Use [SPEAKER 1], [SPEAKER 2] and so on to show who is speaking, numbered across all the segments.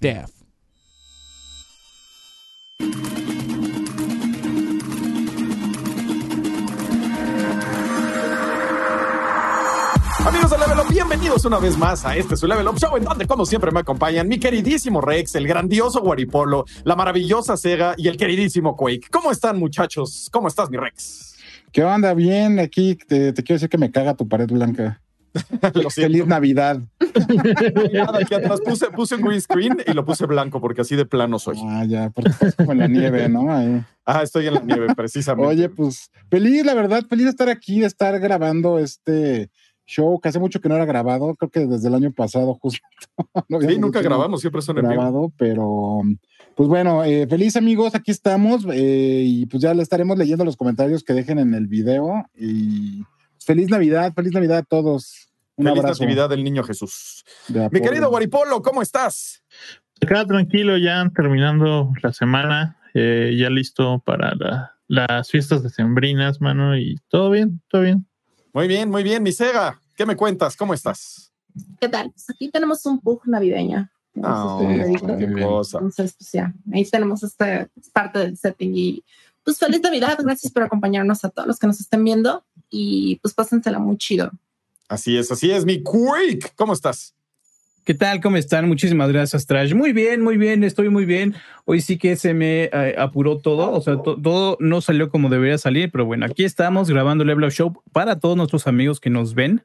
[SPEAKER 1] Death.
[SPEAKER 2] Amigos de Level Up, bienvenidos una vez más a este su Level Up Show, en donde, como siempre, me acompañan mi queridísimo Rex, el grandioso Guaripolo, la maravillosa Sega y el queridísimo Quake. ¿Cómo están, muchachos? ¿Cómo estás, mi Rex?
[SPEAKER 3] ¿Qué onda? Bien, aquí te, te quiero decir que me caga tu pared blanca. Feliz Navidad.
[SPEAKER 2] Nada, aquí atrás puse, puse un green screen y lo puse blanco porque así de plano soy.
[SPEAKER 3] Ah, ya, porque estás como en la nieve, ¿no? Ahí.
[SPEAKER 2] Ah, estoy en la nieve, precisamente.
[SPEAKER 3] Oye, pues feliz, la verdad, feliz de estar aquí, de estar grabando este show que hace mucho que no era grabado, creo que desde el año pasado justo. no
[SPEAKER 2] sí, nunca grabamos, siempre son en vivo.
[SPEAKER 3] grabado, pero pues bueno, eh, feliz amigos, aquí estamos eh, y pues ya le estaremos leyendo los comentarios que dejen en el video y feliz Navidad, feliz Navidad a todos. Un
[SPEAKER 2] Feliz
[SPEAKER 3] abrazo.
[SPEAKER 2] Natividad del Niño Jesús.
[SPEAKER 3] de
[SPEAKER 2] Mi querido Guaripolo, ¿cómo estás?
[SPEAKER 4] Acá tranquilo, ya terminando la semana, eh, ya listo para la- las fiestas decembrinas, mano, y todo bien, todo bien.
[SPEAKER 2] Muy bien, muy bien. Mi Sega, ¿qué me cuentas? ¿Cómo estás?
[SPEAKER 5] ¿Qué tal? Pues aquí tenemos un pug navideño.
[SPEAKER 2] Ah,
[SPEAKER 5] Entonces,
[SPEAKER 3] sí,
[SPEAKER 5] como
[SPEAKER 3] qué
[SPEAKER 2] cosa.
[SPEAKER 5] Entonces, pues ya, ahí tenemos este es parte del setting y pues feliz Navidad, gracias por acompañarnos a todos los que nos estén viendo y pues pásensela muy chido.
[SPEAKER 2] Así es, así es. Mi Quake, ¿cómo estás?
[SPEAKER 1] ¿Qué tal? ¿Cómo están? Muchísimas gracias, Trash. Muy bien, muy bien, estoy muy bien. Hoy sí que se me eh, apuró todo, o sea, to- todo no salió como debería salir, pero bueno, aquí estamos grabando Level Up Show para todos nuestros amigos que nos ven.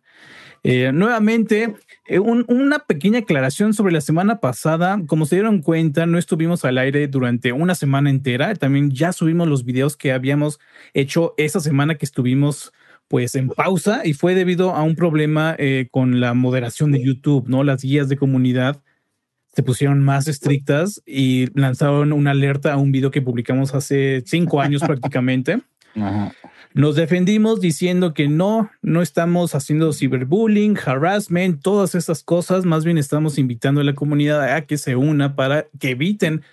[SPEAKER 1] Eh, nuevamente, eh, un- una pequeña aclaración sobre la semana pasada. Como se dieron cuenta, no estuvimos al aire durante una semana entera. También ya subimos los videos que habíamos hecho esa semana que estuvimos pues en pausa y fue debido a un problema eh, con la moderación de YouTube, ¿no? Las guías de comunidad se pusieron más estrictas y lanzaron una alerta a un video que publicamos hace cinco años prácticamente.
[SPEAKER 3] Ajá.
[SPEAKER 1] Nos defendimos diciendo que no, no estamos haciendo ciberbullying, harassment, todas estas cosas. Más bien estamos invitando a la comunidad a que se una para que eviten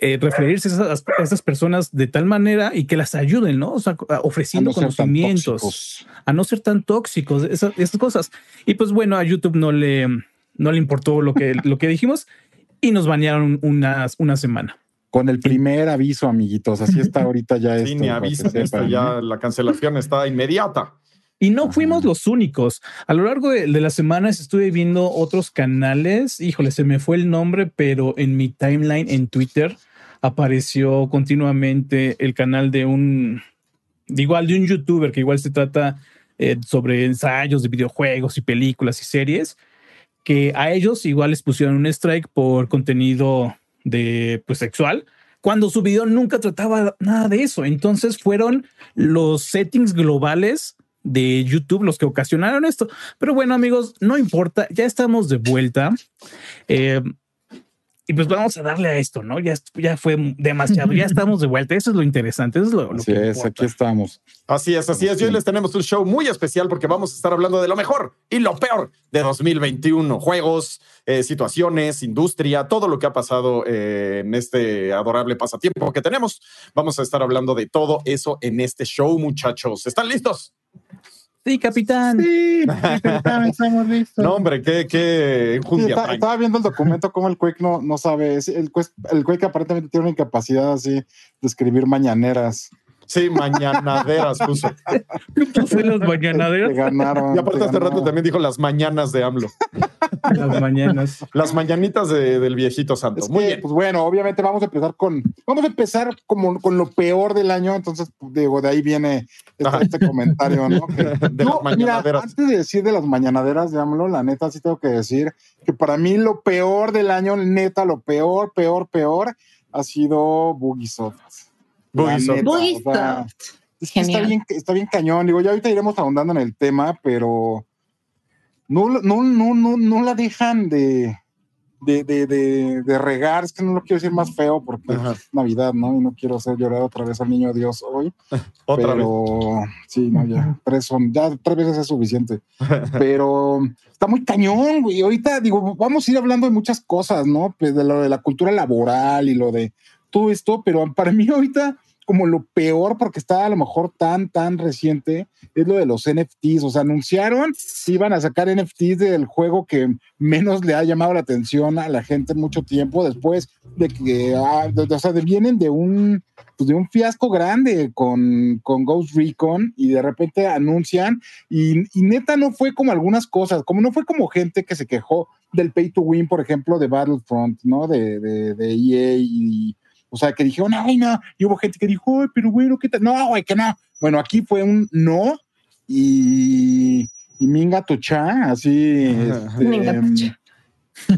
[SPEAKER 1] eh, referirse a esas, a esas personas de tal manera y que las ayuden, ¿no? O sea, ofreciendo
[SPEAKER 3] no
[SPEAKER 1] conocimientos a no ser tan tóxicos, esas, esas cosas. Y pues bueno, a YouTube no le, no le importó lo que, lo que dijimos y nos banearon unas, una semana.
[SPEAKER 3] Con el primer aviso, amiguitos. Así está ahorita ya esto.
[SPEAKER 2] Sí, ni
[SPEAKER 3] sepan,
[SPEAKER 2] ya la cancelación está inmediata.
[SPEAKER 1] Y no fuimos los únicos. A lo largo de, de las semanas estuve viendo otros canales. Híjole, se me fue el nombre, pero en mi timeline en Twitter apareció continuamente el canal de un, de igual de un youtuber que igual se trata eh, sobre ensayos de videojuegos y películas y series, que a ellos igual les pusieron un strike por contenido de pues sexual cuando su video nunca trataba nada de eso. Entonces fueron los settings globales de YouTube los que ocasionaron esto. Pero bueno, amigos, no importa, ya estamos de vuelta. Eh, y pues vamos a darle a esto, ¿no? Ya, ya fue demasiado, ya estamos de vuelta. Eso es lo interesante, eso es lo, lo
[SPEAKER 3] Así
[SPEAKER 1] que
[SPEAKER 3] es,
[SPEAKER 1] importa.
[SPEAKER 3] aquí estamos.
[SPEAKER 2] Así es, así es. Y hoy les tenemos un show muy especial porque vamos a estar hablando de lo mejor y lo peor de 2021. Juegos, eh, situaciones, industria, todo lo que ha pasado eh, en este adorable pasatiempo que tenemos. Vamos a estar hablando de todo eso en este show, muchachos. ¿Están listos?
[SPEAKER 1] Sí, capitán.
[SPEAKER 3] Sí, capitán, estamos listos.
[SPEAKER 2] No, hombre, qué, qué
[SPEAKER 3] Sí, está- estaba viendo el documento como el Quake no, no sabe. El, Quake- el Quake aparentemente tiene una incapacidad así de escribir mañaneras.
[SPEAKER 2] Sí, mañanaderas puso.
[SPEAKER 1] Puse las
[SPEAKER 3] Te
[SPEAKER 1] mañanaderas
[SPEAKER 3] ganaron.
[SPEAKER 2] Y aparte
[SPEAKER 3] te
[SPEAKER 2] hace rato también dijo las mañanas de AMLO.
[SPEAKER 1] Las mañanas.
[SPEAKER 2] Las mañanitas de- del viejito santo.
[SPEAKER 3] Es
[SPEAKER 2] Muy
[SPEAKER 3] que,
[SPEAKER 2] bien.
[SPEAKER 3] Pues bueno, obviamente vamos a empezar con, vamos a empezar como con lo peor del año, entonces pues, digo, de ahí viene este, este comentario, ¿no? Que-
[SPEAKER 2] De
[SPEAKER 3] Yo,
[SPEAKER 2] las
[SPEAKER 3] mira,
[SPEAKER 2] mañanaderas.
[SPEAKER 3] antes de decir de las mañanaderas de AMLO, la neta sí tengo que decir que para mí lo peor del año, neta, lo peor, peor, peor, ha sido Bugisoft. neta, o sea, es que está bien, está bien cañón. Digo, ya ahorita iremos ahondando en el tema, pero no, no, no, no, no la dejan de, de, de, de, de regar. Es que no lo quiero decir más feo porque
[SPEAKER 2] Ajá.
[SPEAKER 3] es Navidad, ¿no? Y no quiero hacer llorar otra vez al niño Dios hoy.
[SPEAKER 2] Otra vez.
[SPEAKER 3] pero sí, no, ya tres son, ya tres veces es suficiente. Pero está muy cañón, güey. Ahorita digo, vamos a ir hablando de muchas cosas, ¿no? Pues de lo de la cultura laboral y lo de todo esto, pero para mí ahorita como lo peor, porque está a lo mejor tan, tan reciente, es lo de los NFTs. O sea, anunciaron que iban a sacar NFTs del juego que menos le ha llamado la atención a la gente en mucho tiempo, después de que, ah, de- o sea, de- vienen de un, pues de un fiasco grande con, con Ghost Recon y de repente anuncian y, y neta no fue como algunas cosas, como no fue como gente que se quejó del pay to win, por ejemplo, de Battlefront, ¿no? De, de, de EA y, o sea, que dijeron, ay, no, y hubo gente que dijo, ay, pero bueno, ¿qué tal? No, güey, que no. Bueno, aquí fue un no y, y Minga Tucha, así, este,
[SPEAKER 5] Minga Tucha.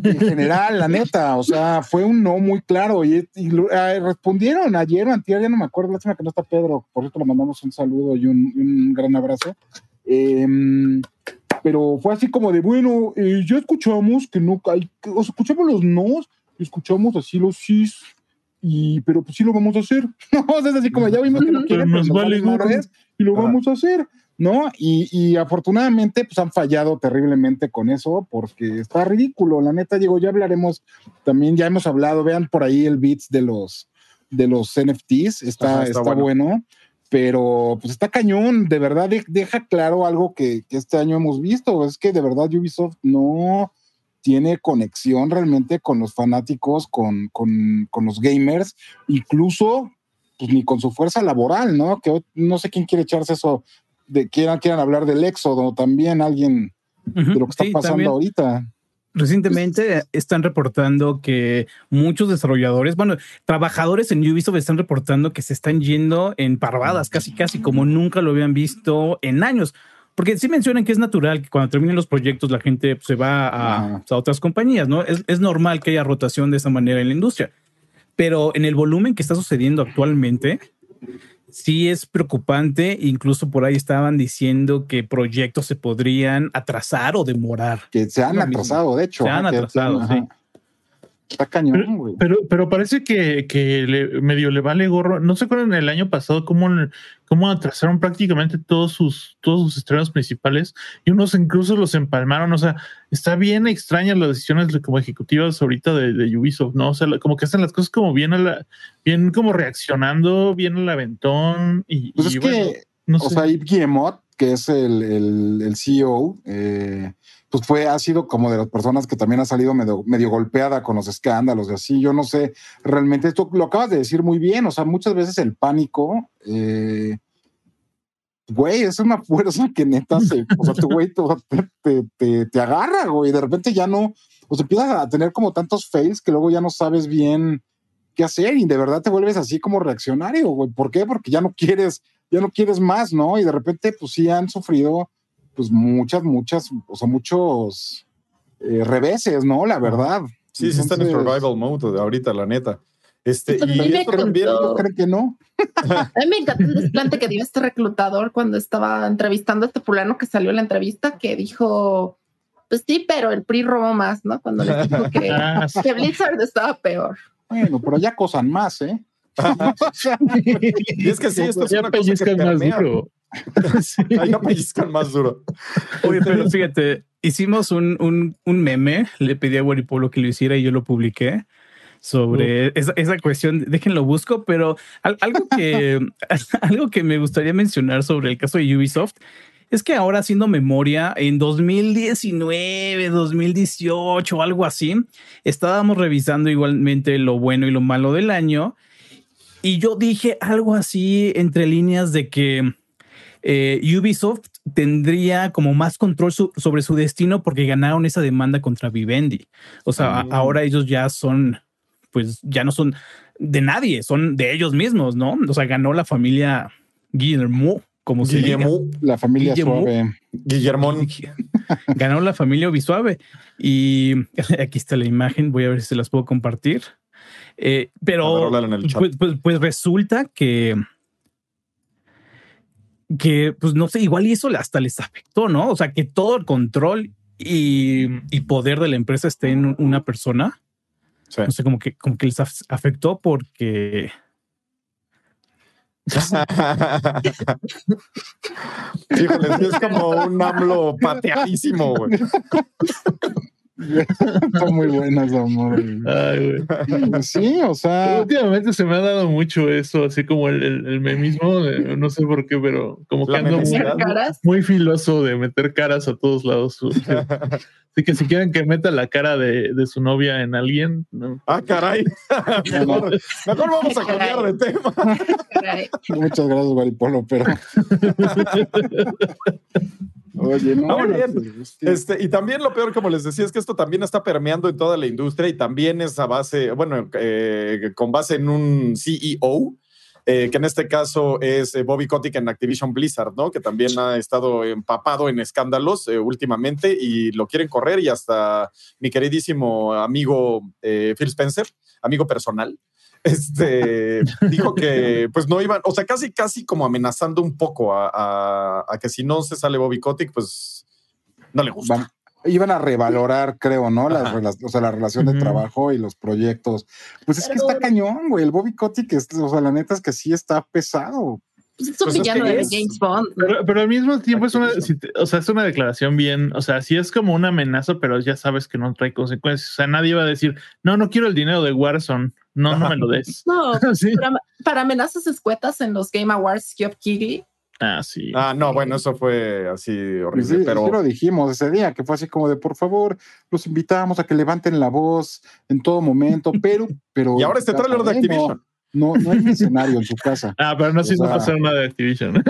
[SPEAKER 3] en general, la neta, o sea, fue un no muy claro y, eh, respondieron ayer o antier, ya no me acuerdo, lástima que no está Pedro, por cierto le mandamos un saludo y un, gran abrazo. Em, pero fue así como de, bueno, eh, ya escuchamos que no, hay, o sea, escuchamos los nos, y escuchamos así los sís, y, pero pues sí lo vamos a hacer. No, o sea, es así como ya vimos que no quieren,
[SPEAKER 4] nos
[SPEAKER 3] nos
[SPEAKER 4] vale
[SPEAKER 3] madres, y lo
[SPEAKER 2] Ajá.
[SPEAKER 3] vamos a hacer. ¿no? Y, y afortunadamente, pues han fallado terriblemente con eso, porque está ridículo. La neta, digo, ya hablaremos, también ya hemos hablado, vean por ahí el beats de los, de los NFTs, está,
[SPEAKER 2] Ajá, está
[SPEAKER 3] está,
[SPEAKER 2] bueno.
[SPEAKER 3] bueno. pero pues está cañón, de verdad de- deja claro algo que, que este año hemos visto, es que de verdad Ubisoft no tiene conexión realmente con los fanáticos, con, con, con los gamers, incluso pues ni con su fuerza laboral, ¿no? Que no sé quién quiere echarse eso, de quieran, quieran hablar del éxodo también, alguien de lo que está
[SPEAKER 1] sí,
[SPEAKER 3] pasando
[SPEAKER 1] también.
[SPEAKER 3] ahorita.
[SPEAKER 1] Recientemente están reportando que muchos desarrolladores, bueno, trabajadores en Ubisoft están reportando que se están yendo en parvadas, casi casi como nunca lo habían visto en años. Porque sí mencionan que es natural que cuando terminen los proyectos la gente pues, se va a,
[SPEAKER 3] Ajá.
[SPEAKER 1] a otras compañías, ¿no? Es, es normal que haya rotación de esa manera en la industria. Pero en el volumen que está sucediendo actualmente, sí es preocupante. Incluso por ahí estaban diciendo que proyectos se podrían atrasar o demorar.
[SPEAKER 3] Que se han
[SPEAKER 1] Lo mismo.
[SPEAKER 3] atrasado, de hecho.
[SPEAKER 1] Se han atrasado, sí.
[SPEAKER 3] Está cañón, güey.
[SPEAKER 4] Pero, pero parece que, que le- medio le vale gorro. No se acuerdan el año pasado cómo, cómo atrasaron prácticamente todos sus, todos sus estrenos principales y unos incluso los empalmaron. O sea, está bien extrañas las decisiones de- como ejecutivas ahorita de, de Ubisoft, ¿no? O sea, como que hacen las cosas como bien a la, bien como reaccionando, bien al aventón y,
[SPEAKER 3] Pues
[SPEAKER 4] y
[SPEAKER 3] es
[SPEAKER 4] bueno,
[SPEAKER 3] que,
[SPEAKER 4] no
[SPEAKER 3] o sea, Yves Guillemot, que es el, el, el CEO, eh, pues fue, ha sido como de las personas que también ha salido medio, medio golpeada con los escándalos y así. Yo no sé, realmente esto lo acabas de decir muy bien. O sea, muchas veces el pánico, eh, güey, es una fuerza que neta se, o sea, tu güey te, te, te, te agarra, güey. De repente ya no, sea, empiezas a tener como tantos fails que luego ya no sabes bien qué hacer y de verdad te vuelves así como reaccionario, güey. ¿Por qué? Porque ya no quieres, ya no quieres más, ¿no? Y de repente, pues sí han sufrido, pues muchas, muchas, o sea, muchos eh, reveses, ¿no? La verdad.
[SPEAKER 2] Sí, sí están en survival mode ahorita, la neta. Este, y
[SPEAKER 5] me
[SPEAKER 2] esto también,
[SPEAKER 5] encantó.
[SPEAKER 3] ¿Creen que no?
[SPEAKER 5] A mí me encantó el desplante que dio este reclutador cuando estaba entrevistando a este fulano que salió en la entrevista que dijo, pues sí, pero el PRI robó más, ¿no? Cuando les dijo que,
[SPEAKER 4] Ah,
[SPEAKER 5] que Blizzard estaba peor.
[SPEAKER 3] Bueno, pero ya cosan más, ¿eh?
[SPEAKER 2] Y es que sí, esto es
[SPEAKER 4] ya
[SPEAKER 2] una cosa que permea.
[SPEAKER 4] Sí.
[SPEAKER 2] Ahí ya pellizcan más duro.
[SPEAKER 1] Oye, pero fíjate, hicimos un, un, un meme, le pedí a Wari Polo que lo hiciera y yo lo publiqué sobre esa, esa cuestión, déjenlo busco, pero al- algo que, algo que me gustaría mencionar sobre el caso de Ubisoft es que ahora haciendo memoria, en 2019, 2018, algo así, estábamos revisando igualmente lo bueno y lo malo del año y yo dije algo así entre líneas de que eh, Ubisoft tendría como más control su- sobre su destino porque ganaron esa demanda contra Vivendi. O sea, a-
[SPEAKER 3] Mm.
[SPEAKER 1] ahora ellos ya son, pues ya no son de nadie, son de ellos mismos, ¿no? O sea, ganó la familia Guillermo, como se diga.
[SPEAKER 2] Guillermo,
[SPEAKER 3] la familia
[SPEAKER 1] Guillemot.
[SPEAKER 3] suave.
[SPEAKER 2] Guillermón.
[SPEAKER 1] Ganó la familia Ubisuave. Y aquí está la imagen. Voy a ver si se las puedo compartir. Eh, pero
[SPEAKER 2] háblala en el chat.
[SPEAKER 1] pues, pues, pues resulta que que pues no sé, igual y eso hasta les afectó, ¿no? O sea, que todo el control y, y poder de la empresa esté en una persona.
[SPEAKER 2] Sí.
[SPEAKER 1] No sé, como que, como que les af- afectó porque
[SPEAKER 2] Híjole, es como un AMLO pateadísimo, güey.
[SPEAKER 3] Son muy buenas, amor.
[SPEAKER 4] Ay, güey.
[SPEAKER 3] Pues sí, o sea,
[SPEAKER 4] Últimamente se me ha dado mucho eso, así como el, el, el memismo, de- no sé por qué, pero como que ando muy, muy filoso de meter caras a todos lados. Así que si quieren que meta la cara de, de su novia en alguien, no.
[SPEAKER 2] Ah, caray. mejor, mejor vamos a cambiar de tema.
[SPEAKER 5] Caray.
[SPEAKER 3] muchas gracias, Guaripolo, pero. Oye, no. Pues, es que-
[SPEAKER 2] Este, y también lo peor, como les decía, es que esto también está permeando en toda la industria y también es a base, bueno, eh, con base en un CEO, eh, que en este caso es eh, Bobby Kotick en Activision Blizzard, ¿no? Que también ha estado empapado en escándalos eh, últimamente y lo quieren correr y hasta mi queridísimo amigo Phil Spencer, amigo personal, este, dijo que pues no iban, o sea, casi, casi como amenazando un poco a, a- a que si no se sale Bobby Kotick, pues no le gusta.
[SPEAKER 3] Van- iban a revalorar, creo, ¿no? Rela- o sea, la relación de trabajo y los proyectos. Pues es que está cañón, güey. El Bobby Kotick, es- o sea, la neta es que sí está pesado.
[SPEAKER 5] Pues es un
[SPEAKER 2] Pues es
[SPEAKER 5] villano
[SPEAKER 2] que
[SPEAKER 5] de
[SPEAKER 2] es-
[SPEAKER 5] James Bond.
[SPEAKER 4] Pero, pero al mismo tiempo es una,
[SPEAKER 2] Activision.
[SPEAKER 4] si te- o sea, es una declaración bien, o sea, sí es como una amenaza, pero ya sabes que no trae consecuencias. O sea, nadie va a decir, no, no quiero el dinero de Warzone, no, no me lo des.
[SPEAKER 5] No,
[SPEAKER 4] sí.
[SPEAKER 5] para, para amenazas escuetas en los Game Awards, Geoff Keighley.
[SPEAKER 4] Ah, sí.
[SPEAKER 2] Ah, no, bueno, eso fue así
[SPEAKER 3] Sí,
[SPEAKER 2] horrible,
[SPEAKER 3] sí
[SPEAKER 2] pero
[SPEAKER 3] lo dijimos ese día, que fue así como de, por favor, los invitamos a que levanten la voz en todo momento, pero... pero
[SPEAKER 2] y ahora este tráiler de. Activision.
[SPEAKER 3] No, no, no hay escenario en su casa.
[SPEAKER 4] Ah, pero no
[SPEAKER 3] o
[SPEAKER 4] se hizo
[SPEAKER 3] sea-
[SPEAKER 4] pasar una de Activision.
[SPEAKER 3] Eh,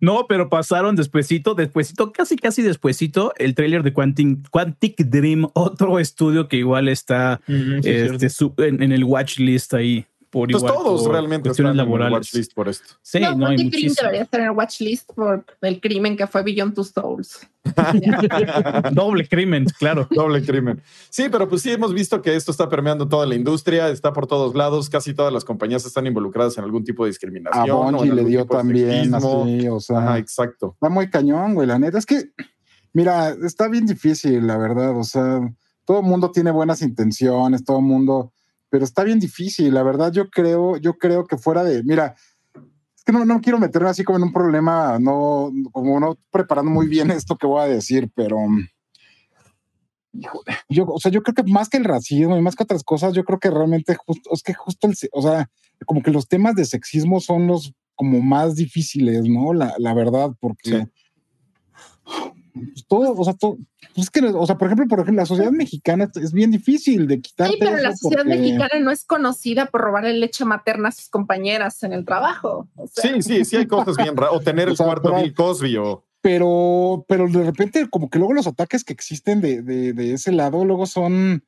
[SPEAKER 1] No, pero pasaron despuesito, despuesito, casi casi despuesito, el tráiler de Quantic, Quantic Dream, otro estudio que igual está
[SPEAKER 4] sí, es
[SPEAKER 1] este, su- en, en el watch list ahí. Por
[SPEAKER 2] Entonces
[SPEAKER 1] igual,
[SPEAKER 2] todos
[SPEAKER 1] por
[SPEAKER 2] realmente
[SPEAKER 1] cuestiones
[SPEAKER 2] están en el
[SPEAKER 1] laborales.
[SPEAKER 2] watchlist por esto.
[SPEAKER 1] Sí,
[SPEAKER 5] no,
[SPEAKER 1] no, hay muchísimo.
[SPEAKER 5] debería estar en el watch list por el crimen que fue Beyond Two Souls.
[SPEAKER 1] Doble crimen, claro.
[SPEAKER 2] Doble crimen. Sí, pero pues sí hemos visto que esto está permeando toda la industria, está por todos lados, casi todas las compañías están involucradas en algún tipo de
[SPEAKER 3] a
[SPEAKER 2] discriminación. en
[SPEAKER 3] Bungie le dio también así, o sea...
[SPEAKER 2] Ajá, exacto.
[SPEAKER 3] Está muy cañón, güey. La neta es que, mira, está bien difícil, la verdad. O sea, todo el mundo tiene buenas intenciones, todo el mundo, pero está bien difícil. La verdad, yo creo, yo creo que fuera de, mira, es que no, no quiero meterme así como en un problema, no, como no preparando muy bien esto que voy a decir, pero híjole, yo, o sea, yo creo que más que el racismo y más que otras cosas, yo creo que realmente es que justo el, o sea, como que los temas de sexismo son los como más difíciles, ¿no? La, la verdad, porque pues, todo, o sea, todo, pues es que, o sea, por ejemplo, por ejemplo, la sociedad mexicana es- bien difícil de quitar.
[SPEAKER 5] Sí, pero la sociedad mexicana no es conocida por robarle leche materna a sus compañeras en el trabajo. O sea,
[SPEAKER 2] Sí, sí, sí hay cosas bien raras. O tener
[SPEAKER 3] O
[SPEAKER 2] el
[SPEAKER 3] sea,
[SPEAKER 2] cuarto Bill Cosby o...
[SPEAKER 3] Pero, pero de repente, como que luego los ataques que existen de, de, de ese lado, luego son,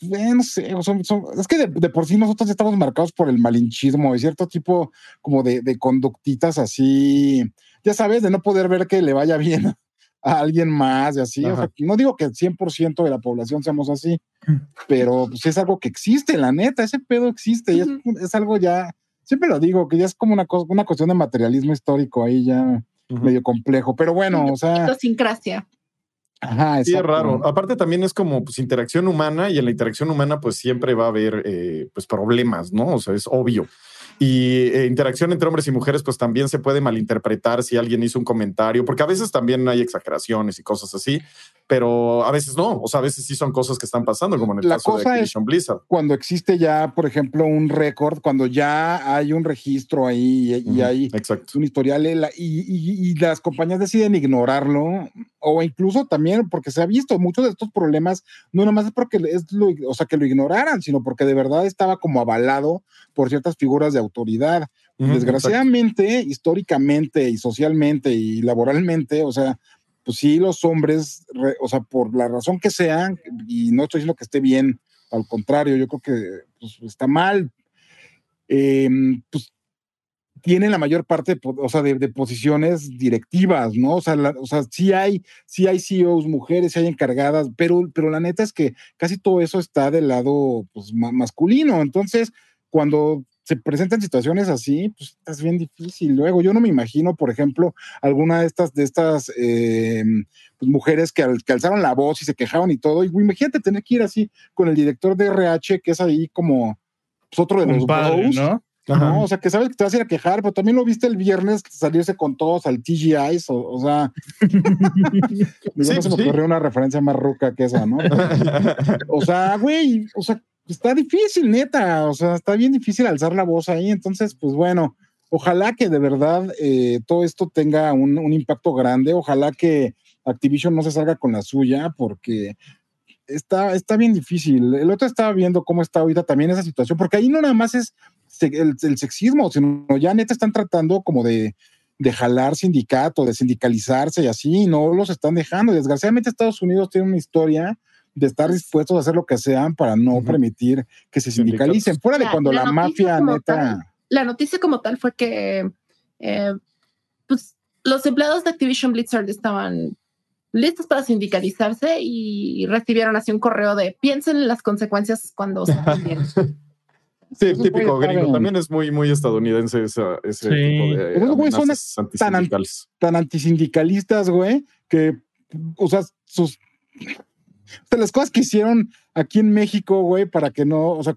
[SPEAKER 3] eh, no sé, o son, son- es que de, de por sí nosotros estamos marcados por el malinchismo y cierto tipo como de, de conductitas así, ya sabes, de no poder ver que le vaya bien a alguien más y así. O sea,
[SPEAKER 2] Ajá.
[SPEAKER 3] no digo que el 100% de la población seamos así, pero pues, es algo que existe, la neta, ese pedo existe y es, es algo ya, siempre lo digo, que ya es como una, cosa, una cuestión de materialismo histórico ahí ya medio complejo, pero bueno, o sea,
[SPEAKER 5] idiosincrasia.
[SPEAKER 3] ajá,
[SPEAKER 2] Sí, es raro. Aparte también es como pues interacción humana y en la interacción humana pues siempre va a haber eh, pues problemas, ¿no? O sea, es obvio. Y eh, interacción entre hombres y mujeres pues también se puede malinterpretar si alguien hizo un comentario, porque a veces también hay exageraciones y cosas así, pero a veces no. O sea, a veces sí son cosas que están pasando, como en el
[SPEAKER 3] La
[SPEAKER 2] caso de
[SPEAKER 3] cosa es-
[SPEAKER 2] Activision Blizzard.
[SPEAKER 3] Cuando existe ya, por ejemplo, un récord, cuando ya hay un registro ahí y, y hay
[SPEAKER 2] Exacto.
[SPEAKER 3] un historial y, y- y- las compañías deciden ignorarlo, o incluso también porque se ha visto muchos de estos problemas, no nomás es porque es lo, o sea, que lo ignoraran, sino porque de verdad estaba como avalado por ciertas figuras de autoridad. Desgraciadamente, históricamente y socialmente y laboralmente, o sea, pues sí, los hombres, re- o sea, por la razón que sea, y no estoy diciendo que esté bien, al contrario, yo creo que pues, está mal, eh, pues tienen la mayor parte, o sea, de, posiciones directivas, ¿no? O sea, o sea, sí hay, sí hay CEOs mujeres, sí hay encargadas, pero, pero la neta es que casi todo eso está del lado pues, ma- masculino. Entonces, cuando se presentan situaciones así, pues es bien difícil. Luego, yo no me imagino, por ejemplo, alguna de estas, de estas eh, pues, mujeres que, al- que alzaron la voz y se quejaban y todo. Y güey, imagínate tener que ir así con el director de RH, que es ahí como pues, otro de los bros.
[SPEAKER 1] ¿no?
[SPEAKER 3] ¿no? O sea, que sabes que te vas a ir a quejar, pero también lo viste el viernes salirse con todos al TGI, o, o sea, no se me ocurrió una referencia más ruca que esa, ¿no? o sea, güey, o sea, está difícil, neta, o sea, está bien difícil alzar la voz ahí, entonces, pues bueno, ojalá que de verdad eh, todo esto tenga un, impacto grande, ojalá que Activision no se salga con la suya, porque está, está bien difícil. El otro estaba viendo cómo está ahorita también esa situación, porque ahí no nada más es el, sexismo, sino ya neta están tratando como de, de jalar sindicato, de sindicalizarse y así, no los están dejando. Desgraciadamente Estados Unidos tiene una historia de estar dispuestos a hacer lo que sean para no uh -huh. permitir que se sindicalicen. Fuera de cuando la, la mafia neta...
[SPEAKER 5] Tal, la noticia como tal fue que eh, pues, los empleados de Activision Blizzard estaban listos para sindicalizarse y recibieron así un correo de piensen en las consecuencias cuando se bien.
[SPEAKER 2] Sí, Eso típico gringo. También es muy, muy estadounidense esa, ese sí. tipo de
[SPEAKER 3] Esos güey son tan, tan antisindicalistas, güey, que, o sea, sus de las cosas que hicieron aquí en México, güey, para que no, o sea,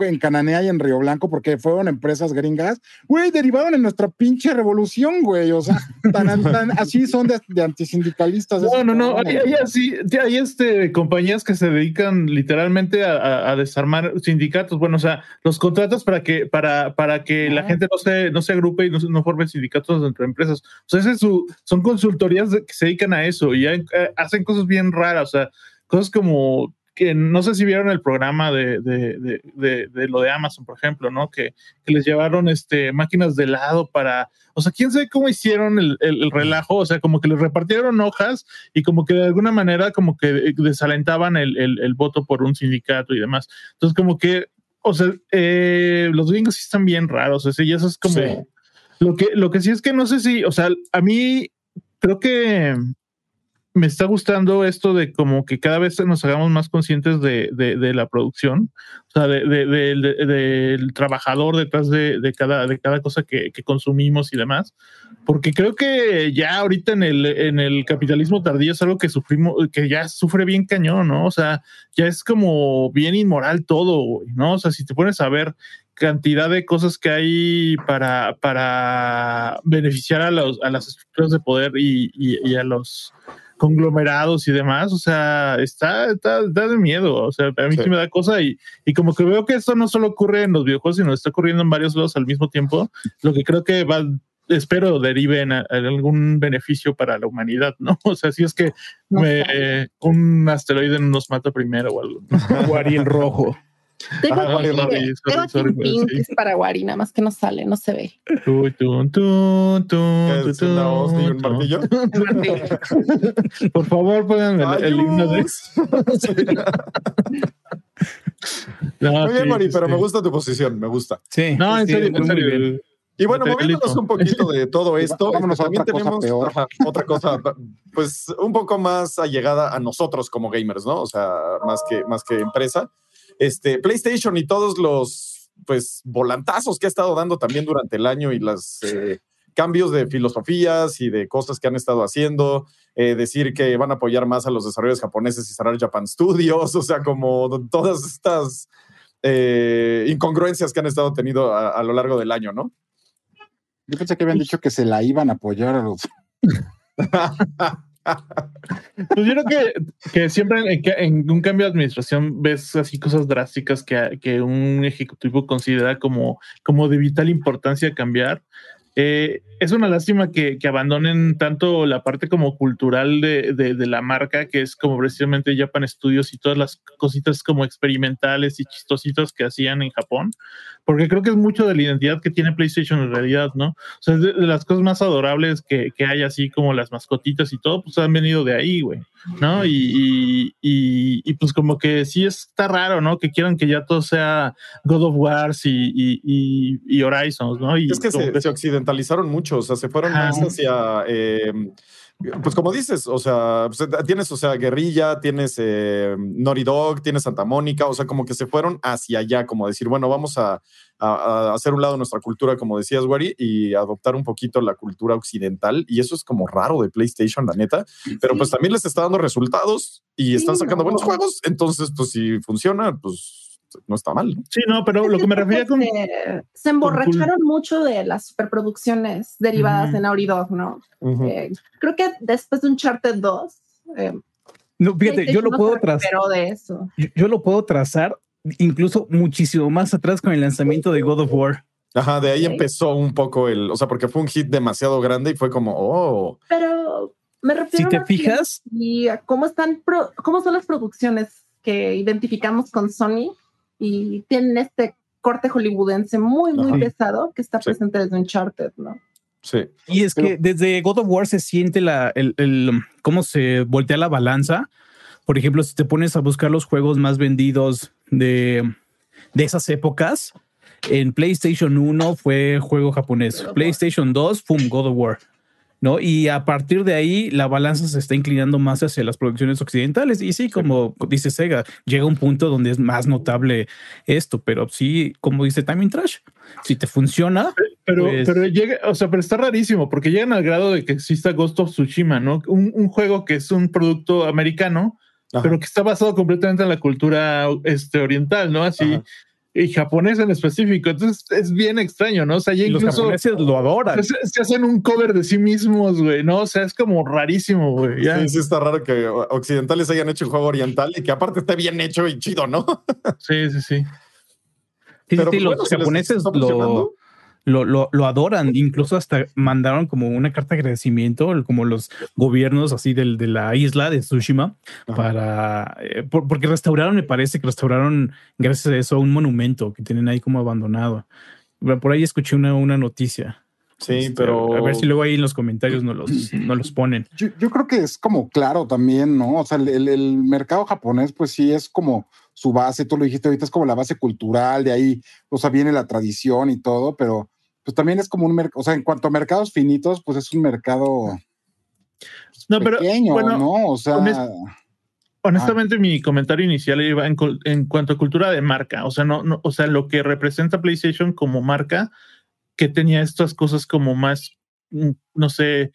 [SPEAKER 3] en Cananea y en Río Blanco, porque fueron empresas gringas, güey, derivaron en nuestra pinche revolución, güey, o sea, tan, tan así son de, de antisindicalistas.
[SPEAKER 4] No, no, no, hay, hay, así, hay este, compañías que se dedican literalmente a, a, a, desarmar sindicatos, bueno, o sea, los contratos para que, para, para que ah. la gente no se, no se agrupe y no, no forme sindicatos dentro de empresas. O sea, ese es su, son consultorías que se dedican a eso y hay, eh, hacen cosas bien raras, o sea, cosas como que no sé si vieron el programa de, de, de, lo de Amazon, por ejemplo, ¿no? Que, que, les llevaron este, máquinas de helado para, o sea, quién sabe cómo hicieron el, el, el, relajo, o sea, como que les repartieron hojas y como que de alguna manera como que desalentaban el, el voto por un sindicato y demás. Entonces, como que, o sea, eh, los gringos sí están bien raros, o sea, y eso es como... Sí. Lo que, lo que sí es que no sé si, o sea, a mí creo que me está gustando esto de como que cada vez nos hagamos más conscientes de, de, la producción, o sea, del de, de, trabajador detrás de, cada, de cada cosa que, que, consumimos y demás, porque creo que ya ahorita en el, en el capitalismo tardío es algo que sufrimos, que ya sufre bien cañón, ¿no? O sea, ya es como bien inmoral todo, ¿no? O sea, si te pones a ver cantidad de cosas que hay para, para beneficiar a, los, a las estructuras de poder y, y a los conglomerados y demás, o sea, está, está, da de miedo, o sea, a mí sí, sí me da cosa y, y, como que veo que esto no solo ocurre en los videojuegos, sino está ocurriendo en varios lados al mismo tiempo, lo que creo que va, espero derive en, en algún beneficio para la humanidad, ¿no? O sea, si es que me, eh, un asteroide nos mata primero o algo.
[SPEAKER 1] o Ariel rojo.
[SPEAKER 5] Tengo ah, aquí, sorry, tengo sorry, aquí un pin que es paraguari, nada más que no sale, no se ve.
[SPEAKER 4] Por favor, pongan el, el himno de...
[SPEAKER 2] no, Muy bien, sí, Mari, pero me gusta tu posición, me gusta.
[SPEAKER 1] Sí.
[SPEAKER 4] No, en
[SPEAKER 1] sí,
[SPEAKER 4] serio, en serio.
[SPEAKER 2] Y bueno, moviéndonos un poquito de todo esto,
[SPEAKER 3] Vámonos
[SPEAKER 2] también
[SPEAKER 3] otra
[SPEAKER 2] tenemos
[SPEAKER 3] cosa
[SPEAKER 2] ajá, otra cosa, pues un poco más allegada a nosotros como gamers, ¿no? O sea, más que, más que empresa este, PlayStation y todos los pues volantazos que ha estado dando también durante el año y los eh, cambios de filosofías y de cosas que han estado haciendo, eh, decir que van a apoyar más a los desarrolladores japoneses y cerrar Japan Studios, o sea, como todas estas eh, incongruencias que han estado teniendo a, a, lo largo del año, ¿no?
[SPEAKER 3] Yo pensé que habían dicho que se la iban a apoyar a los...
[SPEAKER 4] Pues yo creo que, que siempre en, un cambio de administración ves así cosas drásticas que, que un ejecutivo considera como, como de vital importancia cambiar. Eh, es una lástima que, que, abandonen tanto la parte como cultural de, de, de, la marca, que es como precisamente Japan Studios y todas las cositas como experimentales y chistositas que hacían en Japón, porque creo que es mucho de la identidad que tiene PlayStation en realidad, ¿no? O sea, de, de las cosas más adorables que, que, hay, así como las mascotitas y todo, pues han venido de ahí, güey, ¿no? Y, y, y, y, pues como que sí está raro, ¿no? Que quieran que ya todo sea God of Wars y, Horizons, ¿no?
[SPEAKER 2] es que se, se occidentalizaron mucho o sea, se fueron más hacia, eh, pues como dices, o sea, pues, tienes, o sea, Guerrilla, tienes eh, Naughty Dog, tienes Santa Mónica, o sea, como que se fueron hacia allá, como decir, bueno, vamos a, a, a hacer un lado nuestra cultura, como decías, Wari, y adoptar un poquito la cultura occidental, y eso es como raro de PlayStation, la neta, pero pues también les está dando resultados y están sacando no. buenos juegos, entonces, pues si funciona, pues no está mal. ¿no?
[SPEAKER 4] Sí, no, pero lo que me refería con.
[SPEAKER 5] Se, se emborracharon mucho de las superproducciones derivadas
[SPEAKER 4] Ujú.
[SPEAKER 5] de Naughty Dog, ¿no? Eh, creo que después de Uncharted 2. eh,
[SPEAKER 1] No, fíjate, yo lo puedo trazar.
[SPEAKER 5] de eso.
[SPEAKER 1] Yo, yo lo puedo trazar incluso muchísimo más atrás con el lanzamiento de God of War.
[SPEAKER 2] Ajá, de ahí empezó un poco el, o sea, porque fue un hit demasiado grande y fue como, oh,
[SPEAKER 5] Pero me
[SPEAKER 1] Si
[SPEAKER 5] refiero
[SPEAKER 1] te
[SPEAKER 5] más bien
[SPEAKER 1] fijas,
[SPEAKER 5] y a cómo están pro- cómo son las producciones que identificamos con Sony y tienen este corte hollywoodense muy muy
[SPEAKER 2] Ajá.
[SPEAKER 5] pesado que está
[SPEAKER 2] Sí.
[SPEAKER 5] presente desde Uncharted, ¿no?
[SPEAKER 2] sí.
[SPEAKER 1] y es
[SPEAKER 3] Pero-
[SPEAKER 1] que desde God of War se siente la, el, el- cómo se voltea la balanza. Por ejemplo, si te pones a buscar los juegos más vendidos de, de esas épocas, en PlayStation 1 fue juego japonés. PlayStation 2, ¡pum! God of War. ¿No? Y a partir de ahí la balanza se está inclinando más hacia las producciones occidentales. Y sí, como dice Sega, llega un punto donde es más notable esto, pero sí, como dice Timing Trash, si te funciona,
[SPEAKER 4] Pero,
[SPEAKER 1] Pues-
[SPEAKER 4] pero llega, o sea, pero está rarísimo porque llegan al grado de que exista Ghost of Tsushima, ¿no? Un, un juego que es un producto americano,
[SPEAKER 2] Ajá.
[SPEAKER 4] pero que está basado completamente en la cultura este, oriental, ¿no? Así,
[SPEAKER 2] Ajá.
[SPEAKER 4] Y japonés en específico. Entonces es bien extraño, ¿no? O sea, ya
[SPEAKER 1] los
[SPEAKER 4] incluso
[SPEAKER 1] japoneses lo adoran.
[SPEAKER 4] se, se hacen un cover de sí mismos, güey, ¿no? O sea, es como rarísimo, güey. Ya.
[SPEAKER 2] Sí, sí está raro que occidentales hayan hecho un juego oriental y que aparte esté bien hecho y chido, ¿no?
[SPEAKER 4] Sí, sí, sí.
[SPEAKER 1] Sí, sí,
[SPEAKER 2] Pero,
[SPEAKER 1] sí,
[SPEAKER 2] pues,
[SPEAKER 1] los
[SPEAKER 2] bueno,
[SPEAKER 1] japoneses lo. Lo, lo, lo adoran. Incluso hasta mandaron como una carta de agradecimiento, como los gobiernos así del, de la isla de Tsushima,
[SPEAKER 2] Ajá.
[SPEAKER 1] para eh, por- porque restauraron, me parece que restauraron, gracias a eso, un monumento que tienen ahí como abandonado. Por ahí escuché una, una noticia.
[SPEAKER 2] Sí,
[SPEAKER 1] Este,
[SPEAKER 2] pero.
[SPEAKER 1] A ver si luego ahí en los comentarios nos los, nos los ponen.
[SPEAKER 3] Yo, yo creo que es como claro también, ¿no? O sea, el- el mercado japonés, pues sí es como su base, tú lo dijiste ahorita, es como la base cultural, de ahí, o sea, viene la tradición y todo, pero pues también es como un mercado, o sea, en cuanto a mercados finitos, pues es un mercado
[SPEAKER 4] No, pero
[SPEAKER 3] pequeño,
[SPEAKER 4] bueno,
[SPEAKER 3] ¿no? O sea,
[SPEAKER 4] honest- honestamente mi comentario inicial iba en, en cuanto a cultura de marca, o sea, no, no, o sea, lo que representa PlayStation como marca, que tenía estas cosas como más, mm, no sé,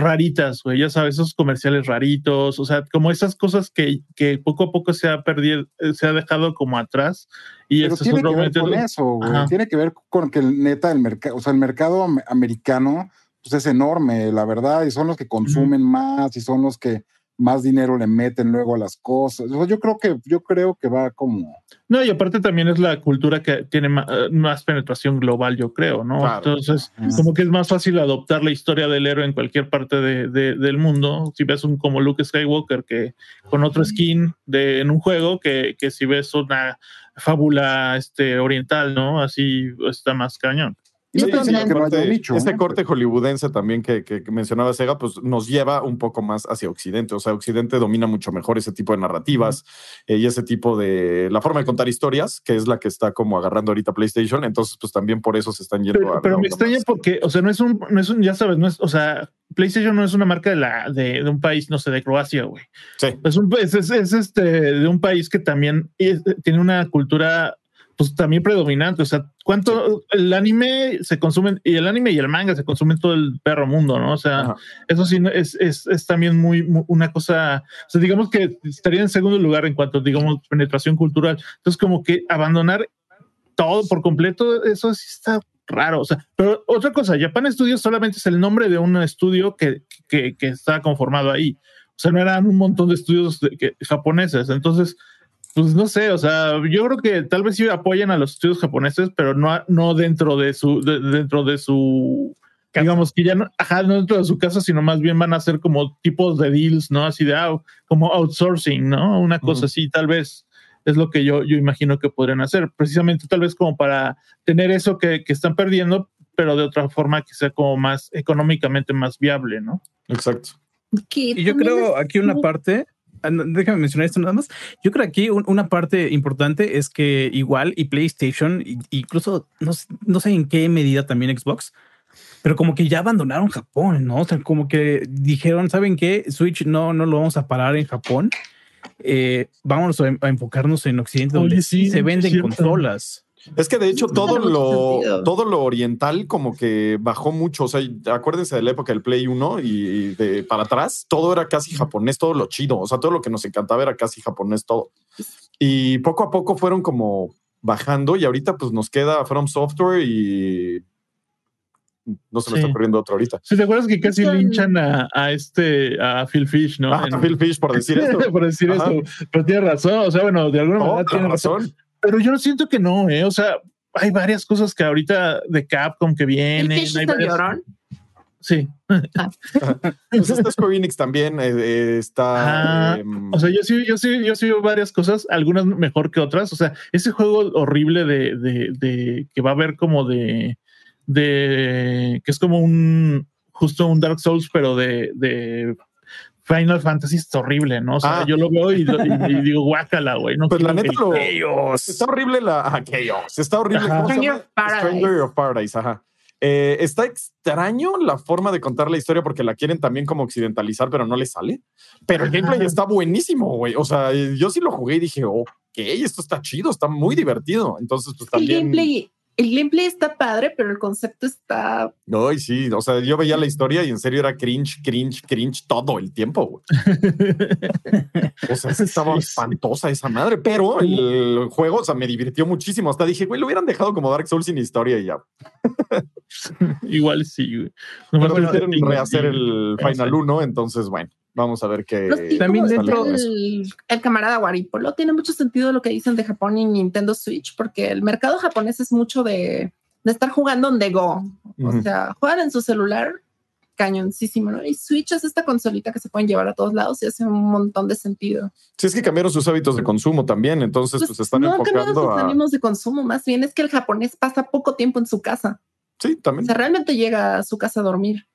[SPEAKER 4] raritas, güey, ya sabes, esos comerciales raritos, o sea, como esas cosas que, que poco a poco se ha perdido, eh, se ha dejado como atrás. Y
[SPEAKER 3] pero tiene que ver con eso, güey. Tiene que ver con que el neta el mercado, o sea, el mercado am- americano, pues es enorme, la verdad, y son los que consumen más y son los que más dinero le meten luego a las cosas. O sea, yo creo que, yo creo que va como
[SPEAKER 4] No, y aparte también es la cultura que tiene eh, más, penetración global, yo creo, ¿no?
[SPEAKER 2] Claro.
[SPEAKER 4] Entonces, como que es más fácil adoptar la historia del héroe en cualquier parte de- de- del mundo. Si ves un como Luke Skywalker que con otro skin de, en un juego, que, que si ves una fábula este, oriental, ¿no? Así está más cañón.
[SPEAKER 3] Y no
[SPEAKER 5] Sí,
[SPEAKER 3] no haya
[SPEAKER 2] corte-
[SPEAKER 3] nicho,
[SPEAKER 2] este
[SPEAKER 3] ¿no?
[SPEAKER 2] corte hollywoodense también que, que- mencionaba Sega, pues nos lleva un poco más hacia Occidente. O sea, Occidente domina mucho mejor ese tipo de narrativas eh, y ese tipo de la forma de contar historias, que es la que está como agarrando ahorita PlayStation. Entonces, pues también por eso se están yendo
[SPEAKER 4] Pero,
[SPEAKER 2] a.
[SPEAKER 4] pero
[SPEAKER 2] a
[SPEAKER 4] me extraña
[SPEAKER 2] más.
[SPEAKER 4] porque, o sea, no es un, no es un, ya sabes, no es, o sea, PlayStation no es una marca de la, de, de un país, no sé, de Croacia, güey.
[SPEAKER 2] Sí.
[SPEAKER 4] Es un es, es- es, este de un país que también es- tiene una cultura pues también predominante. O sea, cuánto el anime se consume y el anime y el manga se consumen todo el perro mundo, ¿no? O sea,
[SPEAKER 2] Ajá.
[SPEAKER 4] eso sí es, es, es también muy, muy una cosa. O sea, digamos que estaría en segundo lugar en cuanto, digamos, penetración cultural. Entonces, como que abandonar todo por completo, eso sí está raro. O sea, pero otra cosa, Japan Studios solamente es el nombre de un estudio que, que, que está conformado ahí. O sea, no eran un montón de estudios de- que- japoneses. Entonces, pues no sé, o sea, yo creo que tal vez sí apoyan a los estudios japoneses, pero no, no dentro de su, de- dentro de su, digamos que ya no, ajá, no dentro de su casa, sino más bien van a hacer como tipos de deals, ¿no? Así de, ah, como outsourcing, ¿no? Una cosa así, tal vez es lo que yo, yo imagino que podrían hacer, precisamente tal vez como para tener eso que, que están perdiendo, pero de otra forma que sea como más económicamente más viable, ¿no?
[SPEAKER 2] Exacto.
[SPEAKER 1] Y yo creo aquí una parte, déjame mencionar esto nada más. Yo creo aquí un- una parte importante es que igual y PlayStation, incluso no, no sé en qué medida también Xbox, pero como que ya abandonaron Japón, ¿no? O sea, como que dijeron, ¿saben qué? Switch no, no lo vamos a parar en Japón. Eh, vamos a, a enfocarnos en Occidente, donde
[SPEAKER 4] Oye,
[SPEAKER 1] sí
[SPEAKER 4] sí,
[SPEAKER 1] se venden consolas.
[SPEAKER 2] Es que de hecho todo lo, todo lo oriental como que bajó mucho. O sea, acuérdense de la época del Play 1 y, de para atrás, todo era casi japonés, todo lo chido. O sea, todo lo que nos encantaba era casi japonés todo. Y poco a poco fueron como bajando y ahorita pues nos queda From Software y no se me
[SPEAKER 4] Sí.
[SPEAKER 2] está ocurriendo otro ahorita.
[SPEAKER 4] Si te acuerdas que casi linchan a, a este, a Phil Fish, ¿no?
[SPEAKER 2] Ah,
[SPEAKER 4] En-
[SPEAKER 2] Phil Fish por decir esto.
[SPEAKER 4] por decir
[SPEAKER 2] Ajá.
[SPEAKER 4] esto. Pero tiene razón, o sea, bueno, de alguna
[SPEAKER 2] Oh,
[SPEAKER 4] manera tiene razón. Pero yo no siento que no, ¿eh? O sea, hay varias cosas que ahorita de Capcom que
[SPEAKER 5] ¿El
[SPEAKER 4] vienen. Hay varias-
[SPEAKER 5] llorón?
[SPEAKER 4] Sí.
[SPEAKER 2] Pues está Square Enix también, eh, eh, está...
[SPEAKER 4] Ah,
[SPEAKER 2] em,
[SPEAKER 4] O sea, yo sí, yo sí, yo sí veo varias cosas, algunas mejor que otras. O sea, ese juego horrible de, de, de que va a haber como de, de que es como un justo un Dark Souls, pero de, de Final Fantasy es horrible, ¿no? O sea,
[SPEAKER 2] Ah.
[SPEAKER 4] yo lo veo y, lo- y- y digo, guácala, güey. No
[SPEAKER 2] Pues la
[SPEAKER 4] quiero
[SPEAKER 2] neta lo- Está horrible la ah, Chaos. Está horrible.
[SPEAKER 4] Ajá.
[SPEAKER 2] ¿cómo se
[SPEAKER 5] Stranger
[SPEAKER 2] llama?
[SPEAKER 5] of Paradise.
[SPEAKER 2] Stranger of Paradise, ajá. Eh, está extraño la forma de contar la historia porque la quieren también como occidentalizar, pero no le sale. Pero el gameplay
[SPEAKER 4] Ajá.
[SPEAKER 2] está buenísimo, güey. O sea, yo sí lo jugué y dije, ok, esto está chido, está muy divertido. Entonces, pues
[SPEAKER 5] El
[SPEAKER 2] también.
[SPEAKER 5] gameplay, el gameplay está padre, pero el concepto está.
[SPEAKER 2] Ay, sí. O sea, yo veía la historia y en serio era cringe, cringe, cringe todo el tiempo, güey. O sea, estaba espantosa esa madre, pero el juego, o sea, me divirtió muchísimo. Hasta dije, güey, lo hubieran dejado como Dark Souls sin historia y ya.
[SPEAKER 4] Igual sí, güey.
[SPEAKER 2] Pero
[SPEAKER 4] ahorita
[SPEAKER 2] quieren
[SPEAKER 4] tengo-
[SPEAKER 2] rehacer el
[SPEAKER 4] no
[SPEAKER 2] Final
[SPEAKER 4] sé.
[SPEAKER 2] 1, entonces, bueno, vamos a ver qué.
[SPEAKER 1] También dentro-
[SPEAKER 5] el, el camarada Waripolo tiene mucho sentido lo que dicen de Japón y Nintendo Switch, porque el mercado japonés es mucho de, de estar jugando on the go. O sea, juegan en su celular cañoncísimo, ¿no? Y Switch es esta consolita que se pueden llevar a todos lados y hace un montón de sentido.
[SPEAKER 2] Sí, es que cambiaron sus hábitos de consumo también, entonces, pues,
[SPEAKER 5] Pues,
[SPEAKER 2] están
[SPEAKER 5] no
[SPEAKER 2] enfocando
[SPEAKER 5] sus
[SPEAKER 2] a.
[SPEAKER 5] ánimos de consumo, más bien es que el japonés pasa poco tiempo en su casa.
[SPEAKER 2] Sí,
[SPEAKER 5] O
[SPEAKER 2] también.
[SPEAKER 5] sea, realmente llega a su casa a dormir.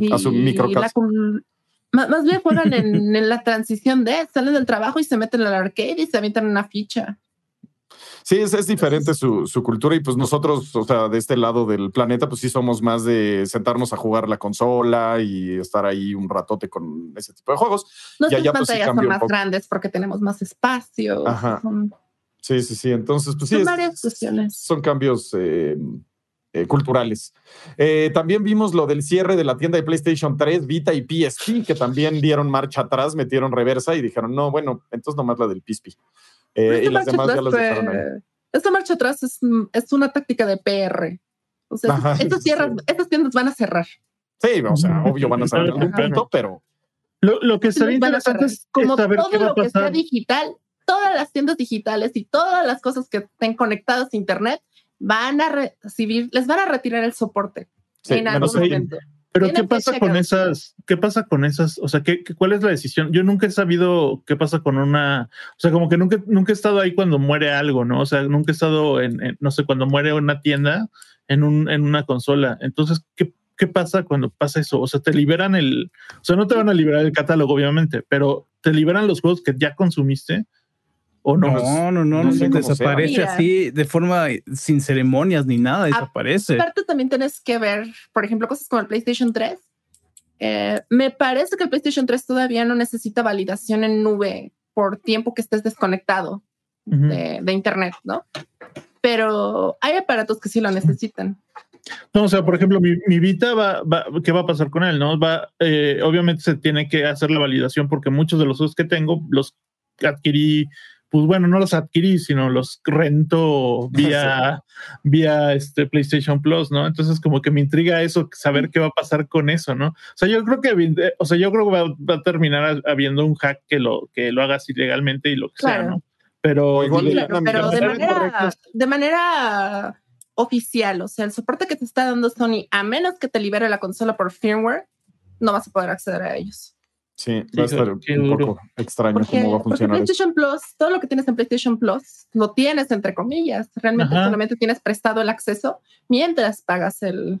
[SPEAKER 5] Y
[SPEAKER 2] A su micro
[SPEAKER 5] la cul- más, más bien juegan en, en la transición de salen del trabajo y se meten al arcade y se avientan una ficha.
[SPEAKER 2] Sí, es, es diferente su, su cultura y pues nosotros, o sea, de este lado del planeta, pues sí somos más de sentarnos a jugar la consola y estar ahí un ratote con ese tipo de juegos.
[SPEAKER 5] Nuestras
[SPEAKER 2] allá, pues, sí
[SPEAKER 5] pantallas
[SPEAKER 2] cambia
[SPEAKER 5] son más grandes porque tenemos más espacio.
[SPEAKER 2] Ajá.
[SPEAKER 5] Son,
[SPEAKER 2] Sí, sí, sí. Entonces, pues sí,
[SPEAKER 5] son
[SPEAKER 2] es-
[SPEAKER 5] varias cuestiones.
[SPEAKER 2] son cambios eh, eh, culturales. Eh, también vimos lo del cierre de la tienda de PlayStation 3, Vita y PSP, que también dieron marcha atrás, metieron reversa y dijeron, no, bueno, entonces nomás la del PSP. Eh,
[SPEAKER 5] Esta
[SPEAKER 2] y las
[SPEAKER 5] marcha
[SPEAKER 2] demás ya las dejaron ahí.
[SPEAKER 5] Esta marcha atrás es, es una táctica de PR. O sea,
[SPEAKER 2] Ajá,
[SPEAKER 5] estas,
[SPEAKER 2] sí.
[SPEAKER 5] tierras, estas tiendas van a cerrar.
[SPEAKER 2] Sí, o sea, obvio van a saber en algún punto, pero
[SPEAKER 4] Lo, lo que estaría
[SPEAKER 5] Van a
[SPEAKER 4] interesante
[SPEAKER 5] cerrar.
[SPEAKER 4] es
[SPEAKER 5] Como
[SPEAKER 4] saber
[SPEAKER 5] todo
[SPEAKER 4] qué va a
[SPEAKER 5] lo que sea
[SPEAKER 4] pasar.
[SPEAKER 5] digital, todas las tiendas digitales y todas las cosas que estén conectadas a internet van a recibir, les van a retirar el soporte
[SPEAKER 2] sí,
[SPEAKER 5] en algún
[SPEAKER 2] menos ahí.
[SPEAKER 5] momento.
[SPEAKER 4] Pero ¿qué pasa con esas? ¿Qué pasa con esas? O sea, ¿qué, qué- cuál es la decisión? Yo nunca he sabido qué pasa con una, o sea, como que nunca, nunca he estado ahí cuando muere algo, ¿no? O sea, nunca he estado en, en- no sé, cuando muere una tienda en un, en una consola. Entonces, ¿qué, qué pasa cuando pasa eso? O sea, te liberan el, o sea, no te van a liberar el catálogo, obviamente, pero te liberan los juegos que ya consumiste o no.
[SPEAKER 1] No, no, no,
[SPEAKER 2] no
[SPEAKER 1] no,
[SPEAKER 2] sé sea.
[SPEAKER 1] desaparece
[SPEAKER 5] Mira.
[SPEAKER 1] así de forma sin ceremonias ni nada, desaparece.
[SPEAKER 5] Aparte también tienes que ver, por ejemplo, cosas como el PlayStation 3. Eh, me parece que el PlayStation 3 todavía no necesita validación en nube por tiempo que estés desconectado
[SPEAKER 4] Ujú.
[SPEAKER 5] de, de internet, ¿no? Pero hay aparatos que sí lo necesitan.
[SPEAKER 4] No, o sea, por ejemplo, mi, mi Vita va, va- ¿qué va a pasar con él? No va, eh, obviamente se tiene que hacer la validación porque muchos de los juegos que tengo los adquirí, pues bueno, no los adquirí, sino los rento vía, vía este PlayStation Plus, ¿no? Entonces, como que me intriga eso, saber qué va a pasar con eso, ¿no? O sea, yo creo que, eh, o sea, yo creo que va, va a terminar habiendo un hack que lo, que lo haga así legalmente y lo que sea. ¿no? Pero
[SPEAKER 2] igual
[SPEAKER 5] Sí, claro, pero de manera, de manera oficial, o sea, el soporte que te está dando Sony, a menos que te libere la consola por firmware, no vas a poder acceder a ellos.
[SPEAKER 2] Sí, va a
[SPEAKER 4] Sí,
[SPEAKER 2] estar un
[SPEAKER 4] duro.
[SPEAKER 2] poco extraño
[SPEAKER 5] Porque,
[SPEAKER 2] cómo va a
[SPEAKER 5] porque
[SPEAKER 2] funcionar eso.
[SPEAKER 5] PlayStation Plus, todo lo que tienes en PlayStation Plus, lo tienes entre comillas. Realmente
[SPEAKER 4] Ajá.
[SPEAKER 5] solamente tienes prestado el acceso mientras pagas el.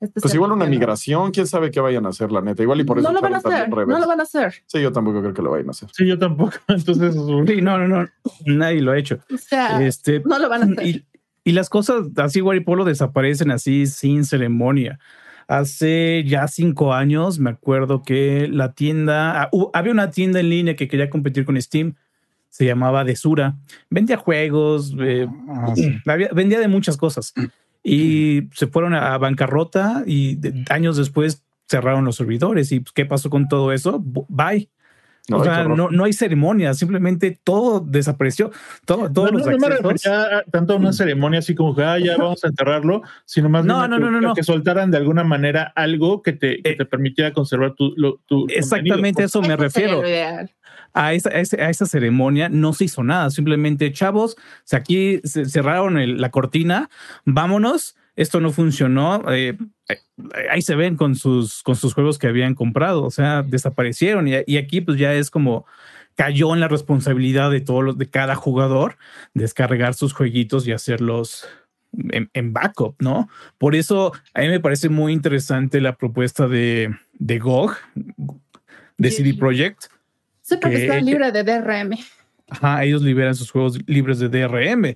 [SPEAKER 5] este
[SPEAKER 2] Pues igual una migración, quién sabe qué vayan a hacer, la neta. Igual y por eso
[SPEAKER 5] no lo van a hacer, no lo van a hacer.
[SPEAKER 2] Sí, yo tampoco creo que lo vayan a hacer.
[SPEAKER 4] sí, yo tampoco. Entonces,
[SPEAKER 1] Sí, no, no, no, nadie lo ha hecho.
[SPEAKER 5] O sea,
[SPEAKER 1] Este,
[SPEAKER 5] no lo van a hacer.
[SPEAKER 1] y, y las cosas así, Guaripolo, desaparecen así sin ceremonia. Hace ya cinco años me acuerdo que la tienda, ah, había una tienda en línea que quería competir con Steam. se llamaba Desura. Vendía juegos, eh,
[SPEAKER 3] Ah, sí.
[SPEAKER 1] vendía de muchas cosas. Y se fueron a bancarrota y de- años después cerraron los servidores. ¿Y pues, qué pasó con todo eso? Bye.
[SPEAKER 2] No,
[SPEAKER 1] o sea, no, no hay ceremonia, simplemente todo desapareció. Todo, todos
[SPEAKER 4] no,
[SPEAKER 1] los
[SPEAKER 4] no, no me refería a tanto a una ceremonia así como que ah, ya vamos a enterrarlo, sino más
[SPEAKER 1] No, no,
[SPEAKER 4] que,
[SPEAKER 1] no, no,
[SPEAKER 4] a
[SPEAKER 1] no.
[SPEAKER 4] que soltaran de alguna manera algo que te, que
[SPEAKER 1] Eh,
[SPEAKER 4] te permitiera conservar tu, lo- tu
[SPEAKER 1] Exactamente
[SPEAKER 4] contenido.
[SPEAKER 1] eso me refiero. a esa, a esa ceremonia no se hizo nada. Simplemente, chavos, aquí cerraron el- la cortina, vámonos. Esto no funcionó. eh, ahí se ven con sus, con sus juegos que habían comprado. O sea, desaparecieron. Y, y aquí, pues ya es como cayó en la responsabilidad de todos los, de cada jugador descargar sus jueguitos y hacerlos en, en backup, ¿no? Por eso a mí me parece muy interesante la propuesta de, de GOG, de
[SPEAKER 5] Sí.
[SPEAKER 1] CD Projekt,
[SPEAKER 5] Sí, porque
[SPEAKER 1] Que-
[SPEAKER 5] está libre de DRM.
[SPEAKER 1] Ajá, ellos liberan sus juegos libres de DRM.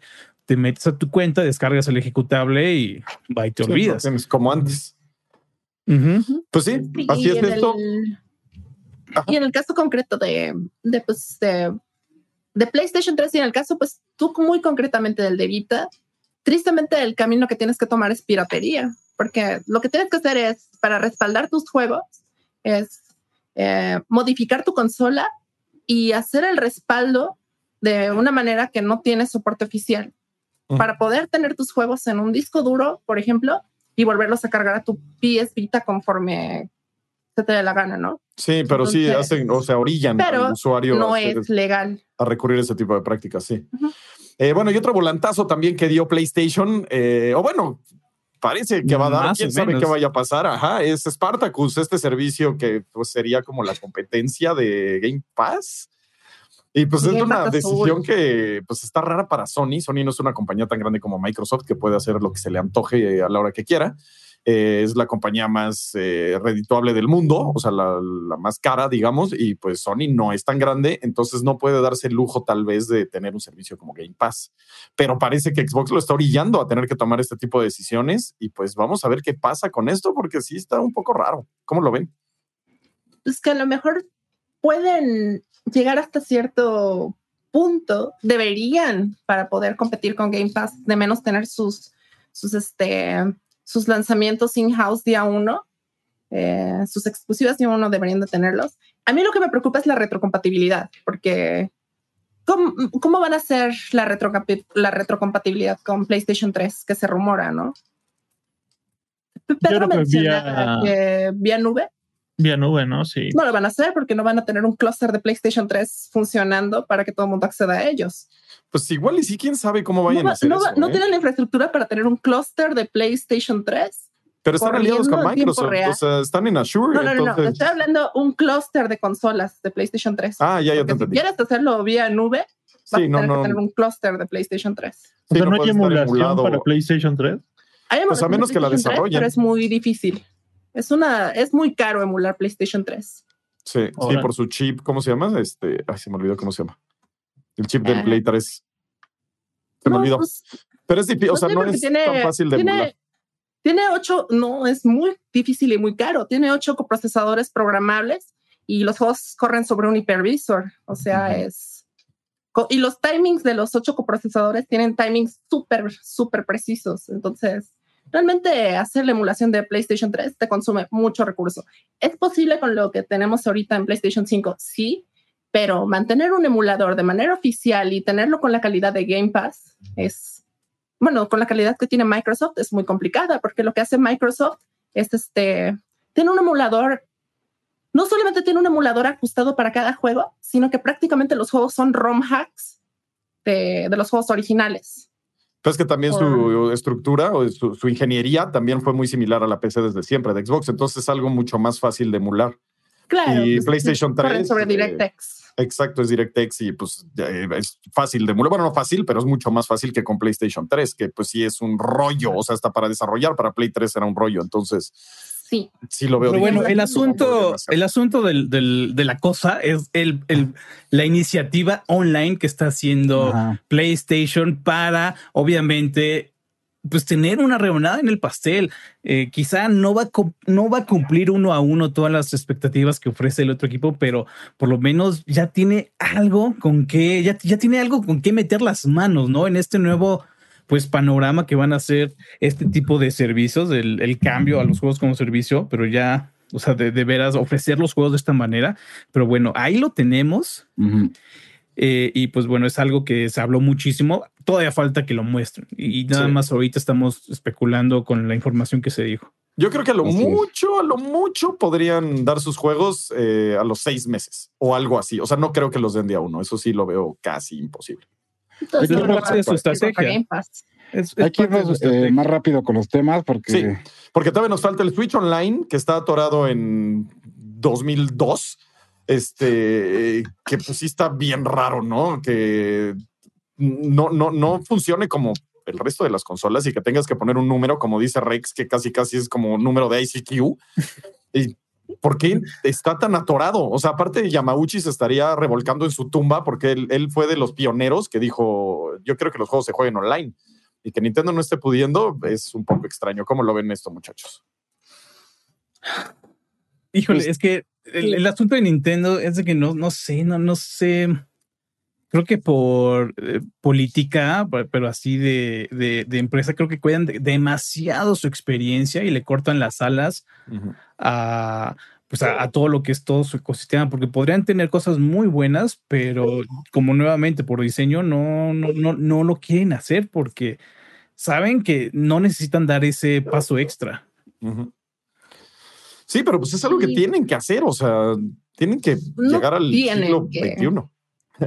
[SPEAKER 1] Te metes a tu cuenta, descargas el ejecutable y va y te
[SPEAKER 2] Sí,
[SPEAKER 1] olvidas.
[SPEAKER 2] como antes. Pues sí,
[SPEAKER 5] Sí,
[SPEAKER 2] así
[SPEAKER 5] y
[SPEAKER 2] es esto.
[SPEAKER 5] el- y en el caso concreto de, de, pues, de, de PlayStation 3 y en el caso, pues tú muy concretamente del de Vita, tristemente el camino que tienes que tomar es piratería, porque lo que tienes que hacer es, para respaldar tus juegos, es eh, modificar tu consola y hacer el respaldo de una manera que no tiene soporte oficial, Para poder tener tus juegos en un disco duro, por ejemplo, y volverlos a cargar a tu PS Vita conforme se te dé la gana, ¿no?
[SPEAKER 2] Sí, pero sí hacen, o sea, orillan
[SPEAKER 5] Pero
[SPEAKER 2] al usuario
[SPEAKER 5] no
[SPEAKER 2] a,
[SPEAKER 5] es legal.
[SPEAKER 2] a recurrir a ese tipo de prácticas, sí. Eh, bueno, y otro volantazo también que dio PlayStation, eh, o bueno, parece que va a dar,
[SPEAKER 1] Más
[SPEAKER 2] quién sabe qué vaya a pasar, ajá, es Spartacus, este servicio que pues sería como la competencia de Game Pass. Y pues es una decisión que pues está rara para Sony. Sony no es una compañía tan grande como Microsoft que puede hacer lo que se le antoje a la hora que quiera. Eh, es la compañía más eh, redituable del mundo, o sea, la, la más cara, digamos, y pues Sony no es tan grande, entonces no puede darse el lujo tal vez de tener un servicio como Game Pass. Pero parece que Xbox lo está orillando a tener que tomar este tipo de decisiones y pues vamos a ver qué pasa con esto porque sí está un poco raro. ¿Cómo lo ven?
[SPEAKER 5] Pues que a lo mejor pueden llegar hasta cierto punto, deberían para poder competir con Game Pass, de menos tener sus, sus, este, sus lanzamientos in-house día uno. eh, sus exclusivas día uno deberían de tenerlos. A mí lo que me preocupa es la retrocompatibilidad, porque ¿cómo, cómo van a ser la, retrocapi- la retrocompatibilidad con PlayStation 3 que se rumora, no? Pedro
[SPEAKER 4] que vía-
[SPEAKER 5] que vía nube
[SPEAKER 4] Vía nube, ¿no? Sí.
[SPEAKER 5] no lo van a hacer porque no van a tener un clúster de PlayStation 3 funcionando para que todo el mundo acceda a ellos.
[SPEAKER 2] Pues igual y sí, quién sabe cómo
[SPEAKER 5] No,
[SPEAKER 2] vayan
[SPEAKER 5] va-
[SPEAKER 2] a hacer
[SPEAKER 5] no va-
[SPEAKER 2] eso.
[SPEAKER 5] no
[SPEAKER 2] ¿eh?
[SPEAKER 5] tienen la infraestructura para tener un clúster de PlayStation 3.
[SPEAKER 2] Pero están aliados con Microsoft,
[SPEAKER 5] real.
[SPEAKER 2] o sea, están en Azure.
[SPEAKER 5] No, no, no, no. Estoy hablando un clúster de consolas de PlayStation 3.
[SPEAKER 2] Ah, ya, ya te
[SPEAKER 5] Porque si
[SPEAKER 2] entendí.
[SPEAKER 5] quieres hacerlo vía nube, vas
[SPEAKER 2] Sí,
[SPEAKER 5] a
[SPEAKER 2] no,
[SPEAKER 5] tener
[SPEAKER 2] no.
[SPEAKER 5] que tener un clúster de PlayStation 3.
[SPEAKER 4] O
[SPEAKER 2] Sí,
[SPEAKER 4] sea,
[SPEAKER 2] no
[SPEAKER 4] hay emulación
[SPEAKER 2] emulado.
[SPEAKER 4] para PlayStation 3.
[SPEAKER 5] Hay
[SPEAKER 2] Pues a menos que la
[SPEAKER 5] PlayStation 3,
[SPEAKER 2] desarrollen.
[SPEAKER 5] Pero es muy difícil. Es una, es muy caro emular PlayStation 3.
[SPEAKER 2] Sí, sí, por su chip, ¿cómo se llama? Este, ay, se me olvidó cómo se llama. El chip del
[SPEAKER 5] Ah.
[SPEAKER 2] Play 3. Se me olvidó.
[SPEAKER 5] pues,
[SPEAKER 2] Pero es difícil, o
[SPEAKER 5] No
[SPEAKER 2] sea, no es tan fácil de
[SPEAKER 5] tiene,
[SPEAKER 2] emular.
[SPEAKER 5] Tiene ocho, no, es muy difícil y muy caro. Tiene ocho coprocesadores programables y los juegos corren sobre un hipervisor. O sea, es. Y los timings de los ocho coprocesadores tienen timings súper, súper precisos. Entonces, realmente hacer la emulación de PlayStation 3 te consume mucho recurso. ¿Es posible con lo que tenemos ahorita en PlayStation 5? Sí, pero mantener un emulador de manera oficial y tenerlo con la calidad de Game Pass es, bueno, con la calidad que tiene Microsoft es muy complicada porque lo que hace Microsoft es este, tiene un emulador, no solamente tiene un emulador ajustado para cada juego, sino que prácticamente los juegos son ROM hacks de, de los juegos originales.
[SPEAKER 2] Pero es que también su estructura o su, su ingeniería también fue muy similar a la PC desde siempre de Xbox, entonces es algo mucho más fácil de emular.
[SPEAKER 5] Claro.
[SPEAKER 2] Y
[SPEAKER 5] pues,
[SPEAKER 2] PlayStation
[SPEAKER 5] corren
[SPEAKER 2] 3,
[SPEAKER 5] sobre
[SPEAKER 2] eh,
[SPEAKER 5] DirectX.
[SPEAKER 2] Exacto, es DirectX y pues eh, es fácil de emular. Bueno, no fácil, pero es mucho más fácil que con PlayStation 3, que pues sí es un rollo, o sea, hasta para desarrollar para Play 3 era un rollo, entonces
[SPEAKER 5] Sí.
[SPEAKER 2] sí lo veo.
[SPEAKER 1] Pero bueno, el asunto, el asunto del, del- de la cosa es el, el- la iniciativa online que está haciendo
[SPEAKER 3] Ajá.
[SPEAKER 1] PlayStation para, obviamente, pues tener una rebanada en el pastel. Eh, quizá no va, a, no va a cumplir uno a uno todas las expectativas que ofrece el otro equipo, pero por lo menos ya tiene algo con que, ya, ya tiene algo con que meter las manos, ¿no? En este nuevo pues panorama que van a ser este tipo de servicios, el, el cambio a los juegos como servicio, pero ya, o sea, de, de, veras ofrecer los juegos de esta manera. Pero bueno, ahí lo tenemos. Uh -huh. Eh, y pues bueno, es algo que se habló muchísimo. Todavía falta que lo muestren. Y nada sí. más ahorita estamos especulando con la información que se dijo.
[SPEAKER 2] Yo creo que a lo así mucho, es. a lo mucho podrían dar sus juegos eh, a los seis meses o algo así. O sea, no creo que los den día uno. Eso sí lo veo casi imposible.
[SPEAKER 5] Entonces,
[SPEAKER 1] es su estrategia.
[SPEAKER 3] Es, es Hay que irnos eh, más rápido con los temas porque...
[SPEAKER 2] Sí, porque todavía nos falta el Switch Online que está atorado en 2002 este, que pues sí está bien raro, ¿no? Que no, no, no funcione como el resto de las consolas y que tengas que poner un número, como dice Rex, que casi casi es como un número de ICQ. ¿Y por qué está tan atorado? O sea, aparte de Yamauchi se estaría revolcando en su tumba porque él, él fue de los pioneros que dijo, yo creo que los juegos se jueguen online y que Nintendo no esté pudiendo es un poco extraño. ¿Cómo lo ven esto, muchachos?
[SPEAKER 1] Híjole, pues, es que el, el, asunto de Nintendo es de que no, no sé, no, no sé. Creo que por eh, política, pero así de, de, de, empresa, creo que cuidan de, demasiado su experiencia y le cortan las alas uh -huh. a, pues a, a, todo lo que es todo su ecosistema, porque podrían tener cosas muy buenas, pero como nuevamente por diseño no, no, no, no lo quieren hacer porque saben que no necesitan dar ese paso extra.
[SPEAKER 2] Uh -huh. Sí, pero pues es algo que tienen que hacer, o sea, tienen que no llegar al siglo que... XXI.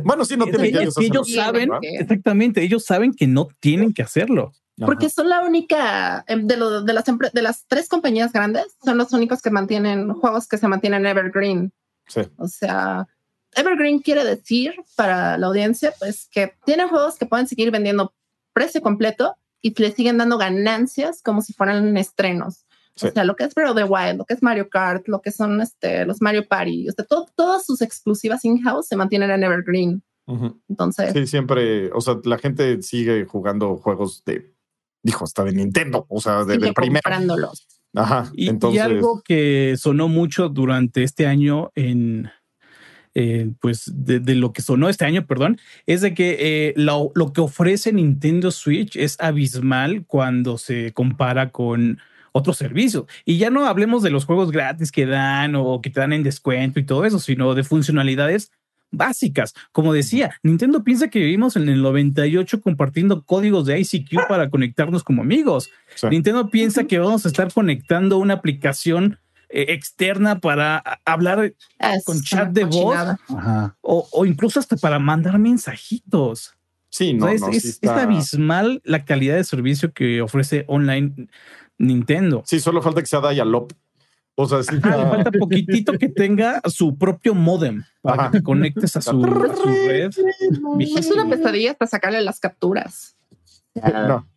[SPEAKER 2] Bueno, sí, no tienen
[SPEAKER 1] que,
[SPEAKER 2] que,
[SPEAKER 1] es que ellos saben, que... exactamente, ellos saben que no tienen que hacerlo.
[SPEAKER 5] Porque son la única, em, de, lo, de, las, de las tres compañías grandes, son los únicos que mantienen juegos que se mantienen evergreen.
[SPEAKER 2] Sí.
[SPEAKER 5] O sea, evergreen quiere decir para la audiencia, pues que tienen juegos que pueden seguir vendiendo precio completo y le siguen dando ganancias como si fueran estrenos. Sí. O sea, lo que es Breath of the Wild, lo que es Mario Kart, lo que son este, los Mario Party, o sea, todo, todas sus exclusivas in-house se mantienen en Evergreen. Uh -huh. Entonces.
[SPEAKER 2] Sí, siempre, o sea, la gente sigue jugando juegos de, dijo, hasta de Nintendo, o sea, de, de primero.
[SPEAKER 5] comprándolos.
[SPEAKER 2] Ajá.
[SPEAKER 1] Y,
[SPEAKER 2] entonces...
[SPEAKER 1] y algo que sonó mucho durante este año en, eh, pues de, de, lo que sonó este año, perdón, es de que eh, lo, lo, que ofrece Nintendo Switch es abismal cuando se compara con otros servicios. Y ya no hablemos de los juegos gratis que dan o que te dan en descuento y todo eso, sino de funcionalidades básicas. Como decía, Nintendo piensa que vivimos en el 98 compartiendo códigos de ICQ para conectarnos como amigos. Sí. Nintendo piensa que vamos a estar conectando una aplicación eh, externa para hablar es con chat de voz o, o, incluso hasta para mandar mensajitos.
[SPEAKER 2] Sí, no,
[SPEAKER 1] o sea, es,
[SPEAKER 2] no,
[SPEAKER 1] es,
[SPEAKER 2] sí está...
[SPEAKER 1] es abismal la calidad de servicio que ofrece online Nintendo.
[SPEAKER 2] Sí, solo falta que sea Dialop. O sea, sí
[SPEAKER 1] Ajá, le falta poquitito que tenga su propio modem para Ajá. que te conectes a su, a su red.
[SPEAKER 5] Es una pesadilla hasta sacarle las capturas.
[SPEAKER 2] No.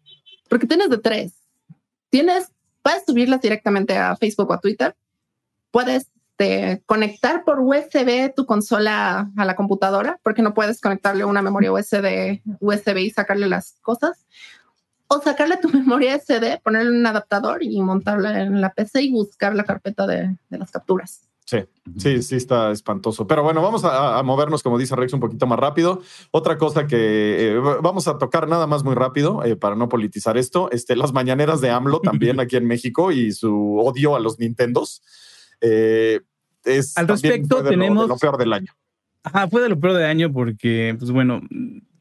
[SPEAKER 5] Porque tienes de tres. Tienes, puedes subirlas directamente a Facebook o a Twitter. Puedes este, conectar por USB tu consola a la computadora, porque no puedes conectarle una memoria USB, USB y sacarle las cosas o sacarle tu memoria SD, ponerle un adaptador y montarla en la PC y buscar la carpeta de, de las capturas.
[SPEAKER 2] Sí, sí, sí está espantoso. Pero bueno, vamos a, a, movernos, como dice Rex, un poquito más rápido. Otra cosa que eh, vamos a tocar nada más muy rápido eh, para no politizar esto, este, las mañaneras de AMLO también aquí en México y su odio a los Nintendos. Eh, es
[SPEAKER 1] Al respecto,
[SPEAKER 2] de
[SPEAKER 1] tenemos...
[SPEAKER 2] Lo, de lo peor del año.
[SPEAKER 1] Ajá, fue de lo peor del año porque, pues bueno,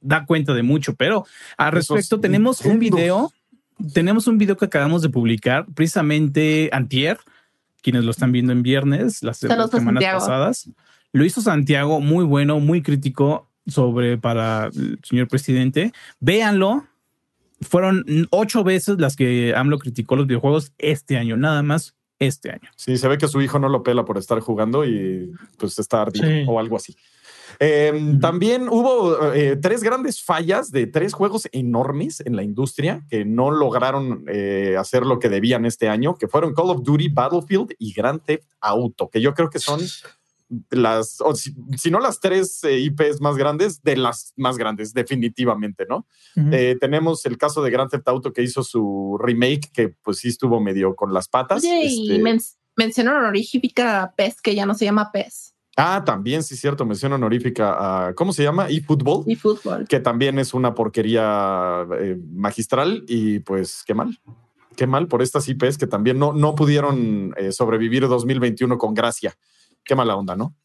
[SPEAKER 1] da cuenta de mucho, pero al respecto tenemos un video, tenemos un video que acabamos de publicar precisamente antier, quienes lo están viendo en viernes, las, semanas Santiago. pasadas. Lo hizo Santiago, muy bueno, muy crítico sobre para el señor presidente. Véanlo. Fueron ocho veces las que AMLO criticó los videojuegos este año, nada más este año.
[SPEAKER 2] Sí, se ve que su hijo no lo pela por estar jugando y pues está ardido sí. o algo así. Eh, -huh. También hubo eh, tres grandes fallas de tres juegos enormes en la industria que no lograron eh, hacer lo que debían este año, que fueron Call of Duty, Battlefield y Grand Theft Auto, que yo creo que son las, o si, si no las tres eh, IPs más grandes, de las más grandes, definitivamente, ¿no? Eh, tenemos el caso de Grand Theft Auto que hizo su remake, que pues sí estuvo medio con las patas.
[SPEAKER 5] Oye, y
[SPEAKER 2] Este,
[SPEAKER 5] men- mención honorífica a PES, que ya no se llama PES,
[SPEAKER 2] Ah, también, sí, cierto, mención honorífica a, ¿cómo se llama? eFootball,
[SPEAKER 5] y fútbol.
[SPEAKER 2] que también es una porquería eh, magistral y pues qué mal. Qué mal por estas IPs que también no, no pudieron eh, sobrevivir 2021 con gracia. Qué mala onda, ¿no?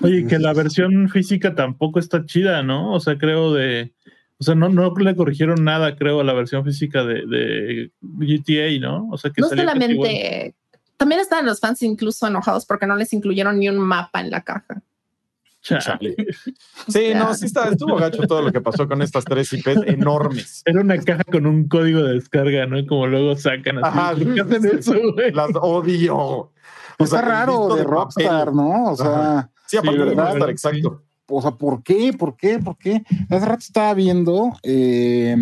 [SPEAKER 4] Oye, que la versión física tampoco está chida, ¿no? O sea, creo de. O sea, no, no le corrigieron nada, creo, a la versión física de, de GTA, ¿no? O sea, que
[SPEAKER 5] No solamente, también estaban los fans incluso enojados porque no les incluyeron ni un mapa en la caja.
[SPEAKER 4] Cha.
[SPEAKER 2] Chale. Sí, no, sí está, estuvo gacho todo lo que pasó con estas tres IPs enormes.
[SPEAKER 4] Era una caja con un código de descarga, ¿no? Como luego sacan así.
[SPEAKER 2] Ajá,
[SPEAKER 4] ¿Por qué hacen eso, güey?
[SPEAKER 2] Las odio. O
[SPEAKER 3] Está
[SPEAKER 2] sea, el
[SPEAKER 3] raro de
[SPEAKER 2] papel.
[SPEAKER 3] Rockstar, ¿no? O sea,
[SPEAKER 2] Sí, aparte
[SPEAKER 4] Sí,
[SPEAKER 2] de
[SPEAKER 3] ¿verdad?
[SPEAKER 2] Rockstar, exacto.
[SPEAKER 3] o sea, ¿por qué? ¿Por qué? ¿Por qué? Hace rato estaba viendo eh,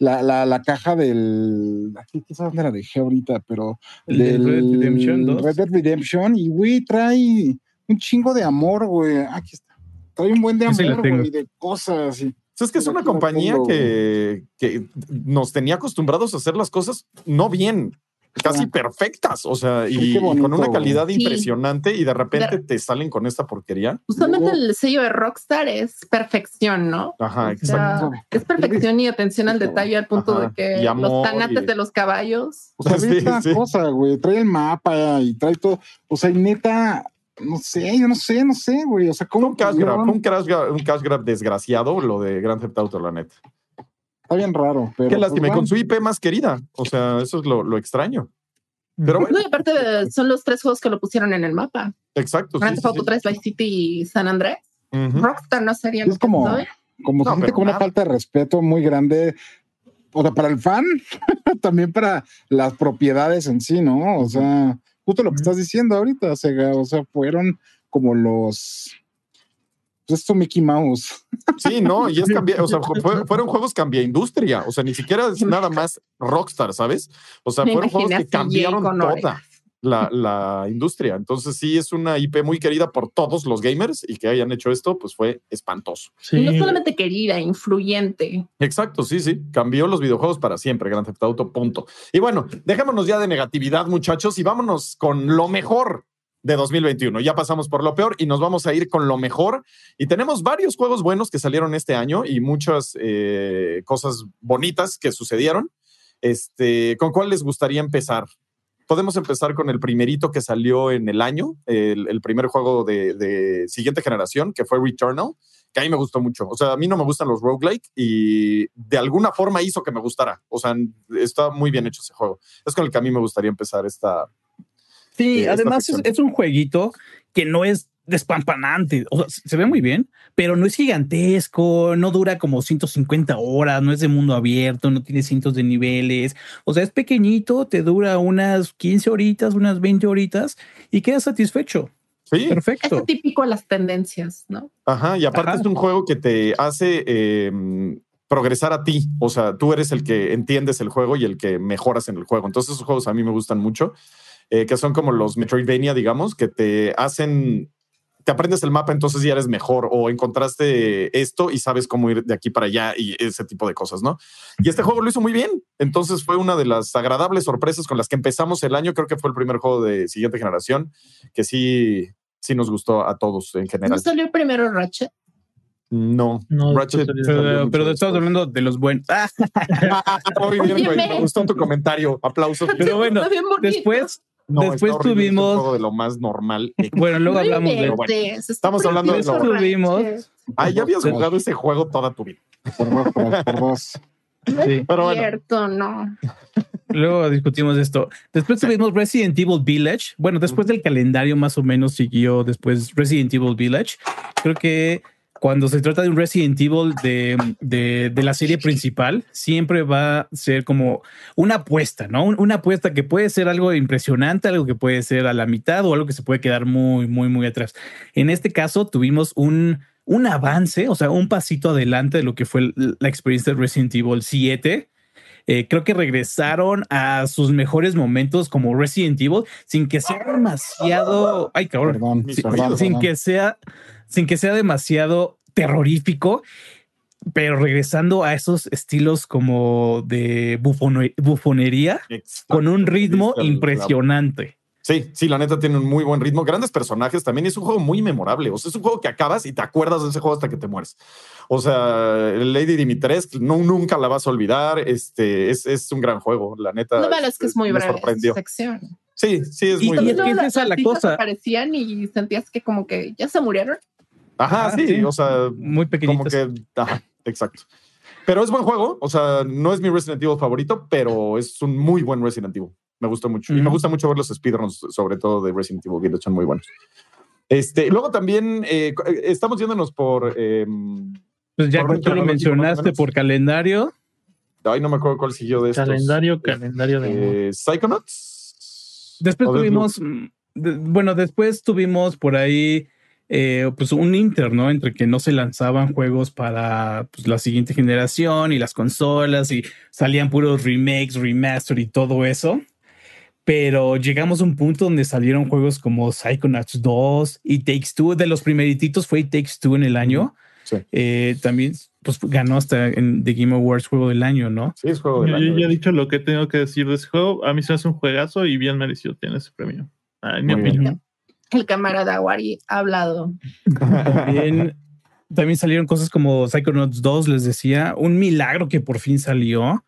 [SPEAKER 3] la, la, la caja del. Aquí quizás dónde la dejé ahorita, pero.
[SPEAKER 1] El del Red Dead Redemption 2.
[SPEAKER 3] Red Dead Redemption. Y güey, trae un chingo de amor, güey. Aquí está. Trae un buen de amor, güey, de cosas. Y,
[SPEAKER 2] es que es una compañía
[SPEAKER 3] tengo,
[SPEAKER 2] que, que nos tenía acostumbrados a hacer las cosas no bien, casi perfectas. O sea, y, y con una calidad
[SPEAKER 5] Sí.
[SPEAKER 2] impresionante y de repente
[SPEAKER 5] De-
[SPEAKER 2] te salen con esta porquería.
[SPEAKER 5] Usualmente
[SPEAKER 3] Luego-
[SPEAKER 5] el sello de Rockstar es perfección, ¿no?
[SPEAKER 2] Ajá,
[SPEAKER 5] O
[SPEAKER 2] exacto.
[SPEAKER 5] sea, es perfección y atención al detalle al punto
[SPEAKER 2] Ajá.
[SPEAKER 5] de que
[SPEAKER 2] amor
[SPEAKER 5] los tanates
[SPEAKER 2] y-
[SPEAKER 5] de los caballos.
[SPEAKER 3] o sea, ve
[SPEAKER 2] Sí,
[SPEAKER 3] esta
[SPEAKER 2] sí.
[SPEAKER 3] cosa, güey. Trae el mapa y trae todo. O sea, y neta. No sé, yo no sé, no sé, güey. O sea, ¿cómo
[SPEAKER 2] un cash grab, un cash grab, un cash grab desgraciado lo de Grand Theft Auto, la neta.
[SPEAKER 3] Está bien raro, pero.
[SPEAKER 2] Qué
[SPEAKER 3] pues,
[SPEAKER 2] lástima, y
[SPEAKER 3] bueno.
[SPEAKER 2] con su IP más querida. O sea, eso es lo, lo extraño. Pero bueno,
[SPEAKER 5] No, y aparte de- son los tres juegos que lo pusieron en el mapa.
[SPEAKER 2] exacto.
[SPEAKER 5] Grand
[SPEAKER 2] sí,
[SPEAKER 5] Theft Auto
[SPEAKER 2] sí.
[SPEAKER 5] 3, Vice City y San Andrés. Rockstar no sería
[SPEAKER 3] Es como- como se siente una falta de respeto muy grande, o sea, para el fan, también para las propiedades en sí, ¿no? O sea, justo lo que estás diciendo ahorita, Sega, o sea, fueron como los... Pues esto Mickey Mouse.
[SPEAKER 2] Sí, no, y es cambiar, o sea, fue- fueron juegos cambia industria, o sea, ni siquiera es nada más Rockstar, ¿sabes? O sea,
[SPEAKER 5] Me
[SPEAKER 2] fueron juegos que cambiaron toda la, la industria. Entonces, sí, es una IP muy querida por todos los gamers y que hayan hecho esto, pues fue espantoso.
[SPEAKER 4] Sí.
[SPEAKER 5] Y no solamente querida, influyente.
[SPEAKER 2] Exacto, sí, sí, cambió los videojuegos para siempre, Grand Theft Auto, punto. Y bueno, dejémonos ya de negatividad, muchachos, y vámonos con lo mejor de 2021. Ya pasamos por lo peor y nos vamos a ir con lo mejor. Y tenemos varios juegos buenos que salieron este año y muchas eh, cosas bonitas que sucedieron. Este, ¿Con cuál les gustaría empezar? Podemos empezar con el primerito que salió en el año, el, primer juego de, de siguiente generación, que fue Returnal, que a mí me gustó mucho. O sea, a mí no me gustan los roguelike y de alguna forma hizo que me gustara. O sea, está muy bien hecho ese juego. Es con el que a mí me gustaría empezar esta,
[SPEAKER 1] Sí,
[SPEAKER 2] eh,
[SPEAKER 1] además es, es un jueguito que no es despampanante. O sea, se ve muy bien, pero no es gigantesco, no dura como 150 horas, no es de mundo abierto, no tiene cientos de niveles. O sea, es pequeñito, te dura unas 15 horitas, unas 20 horitas y quedas satisfecho.
[SPEAKER 2] Sí,
[SPEAKER 5] Es
[SPEAKER 1] Perfecto.
[SPEAKER 5] típico a las tendencias, ¿no?
[SPEAKER 2] ajá. Y aparte
[SPEAKER 1] Ajá.
[SPEAKER 2] es un juego que te hace eh, progresar a ti. O sea, tú eres el que entiendes el juego y el que mejoras en el juego. Entonces, esos juegos a mí me gustan mucho, eh, que son como los Metroidvania, digamos, que te hacen. Te aprendes el mapa, entonces ya eres mejor, o encontraste esto y sabes cómo ir de aquí para allá y ese tipo de cosas, ¿no? Y este juego lo hizo muy bien. Entonces fue una de las agradables sorpresas con las que empezamos el año. Creo que fue el primer juego de siguiente generación que sí, sí nos gustó a todos en
[SPEAKER 5] ¿No
[SPEAKER 2] general.
[SPEAKER 5] salió primero Ratchet?
[SPEAKER 2] No,
[SPEAKER 4] No,
[SPEAKER 2] Ratchet
[SPEAKER 4] salió-
[SPEAKER 2] salió
[SPEAKER 1] Pero, pero estamos hablando de los buenos. Ah,
[SPEAKER 2] Muy bien, güey. Me gustó tu comentario. Aplausos.
[SPEAKER 1] pero bueno, después,
[SPEAKER 2] No, está
[SPEAKER 1] después
[SPEAKER 2] horrible, es un
[SPEAKER 1] tuvimos-
[SPEAKER 2] juego de lo más normal.
[SPEAKER 1] bueno, luego
[SPEAKER 5] No
[SPEAKER 1] hablamos de.
[SPEAKER 5] está
[SPEAKER 2] Estamos hablando de
[SPEAKER 1] lo- Tuvimos-.
[SPEAKER 2] Ah, ya habías jugado ese juego toda tu vida.
[SPEAKER 3] Por
[SPEAKER 1] Sí.
[SPEAKER 2] Pero bueno.
[SPEAKER 5] cierto, no.
[SPEAKER 1] Luego discutimos esto. Después tuvimos Resident Evil Village. Bueno, después del calendario más o menos siguió después Resident Evil Village. Creo que cuando se trata de un Resident Evil de, de, de la serie principal, siempre va a ser como una apuesta, ¿no? Un- Una apuesta que puede ser algo impresionante, algo que puede ser a la mitad o algo que se puede quedar muy, muy, muy atrás. En este caso tuvimos un, un avance, o sea, un pasito adelante de lo que fue la experiencia de Resident Evil 7. Eh, creo que regresaron a sus mejores momentos como Resident Evil sin que sea demasiado. Ay, cabrón.
[SPEAKER 3] Perdón,
[SPEAKER 1] sin,
[SPEAKER 3] perdón,
[SPEAKER 1] sin
[SPEAKER 3] perdón.
[SPEAKER 1] que sea, sin que sea demasiado terrorífico, pero regresando a esos estilos como de bufone- bufonería
[SPEAKER 2] Exacto.
[SPEAKER 1] con un ritmo impresionante.
[SPEAKER 2] Sí, sí, la neta tiene un muy buen ritmo, grandes personajes también. Es un juego muy memorable. O sea, es un juego que acabas y te acuerdas de ese juego hasta que te mueres. O sea, Lady Dimitrescu no, nunca la vas a olvidar. Este es, es un gran juego, la neta.
[SPEAKER 5] No es que es muy breve
[SPEAKER 2] sorprendió.
[SPEAKER 5] sección.
[SPEAKER 2] Sí, sí, es
[SPEAKER 1] Y-
[SPEAKER 2] muy
[SPEAKER 1] y
[SPEAKER 2] breve.
[SPEAKER 1] es que esa es la cosa.
[SPEAKER 5] aparecían y sentías que como que ya se murieron.
[SPEAKER 2] Ajá,
[SPEAKER 1] Ah,
[SPEAKER 2] sí,
[SPEAKER 1] sí.
[SPEAKER 2] o sea,
[SPEAKER 1] Muy
[SPEAKER 2] como
[SPEAKER 1] pequeñitos.
[SPEAKER 2] que, ajá, exacto. Pero es buen juego, o sea, no es mi Resident Evil favorito, pero es un muy buen Resident Evil. Me gustó mucho. Y me gusta mucho ver los speedruns, sobre todo de Resident Evil, que son muy buenos. Este, luego también eh, eh, estamos yéndonos por. eh,
[SPEAKER 1] Pues ya
[SPEAKER 2] por
[SPEAKER 1] que tú lo mencionaste por calendario,
[SPEAKER 2] ay, no me acuerdo cuál siguió de estos.
[SPEAKER 4] Calendario, calendario de.
[SPEAKER 2] Eh, Psychonauts.
[SPEAKER 1] Después tuvimos, mm, de- bueno, después tuvimos por ahí eh, pues un inter, ¿no? Entre que no se lanzaban juegos para pues, la siguiente generación y las consolas y salían puros remakes, remaster y todo eso. Pero llegamos a un punto donde salieron juegos como Psychonauts 2 y Takes Two. De los primerititos fue Takes Two en el año.
[SPEAKER 2] Sí.
[SPEAKER 1] Eh, también pues, ganó hasta en The Game Awards Juego del Año, ¿no?
[SPEAKER 2] Sí, es juego del
[SPEAKER 4] Yo,
[SPEAKER 2] año.
[SPEAKER 4] yo ya he dicho lo que tengo que decir de ese juego. A mí se hace un juegazo y bien merecido tiene ese premio. Ah, en mi
[SPEAKER 2] Muy bien.
[SPEAKER 4] opinión.
[SPEAKER 5] El camarada Wari ha hablado.
[SPEAKER 1] También, también salieron cosas como Psychonauts 2, les decía, un milagro que por fin salió.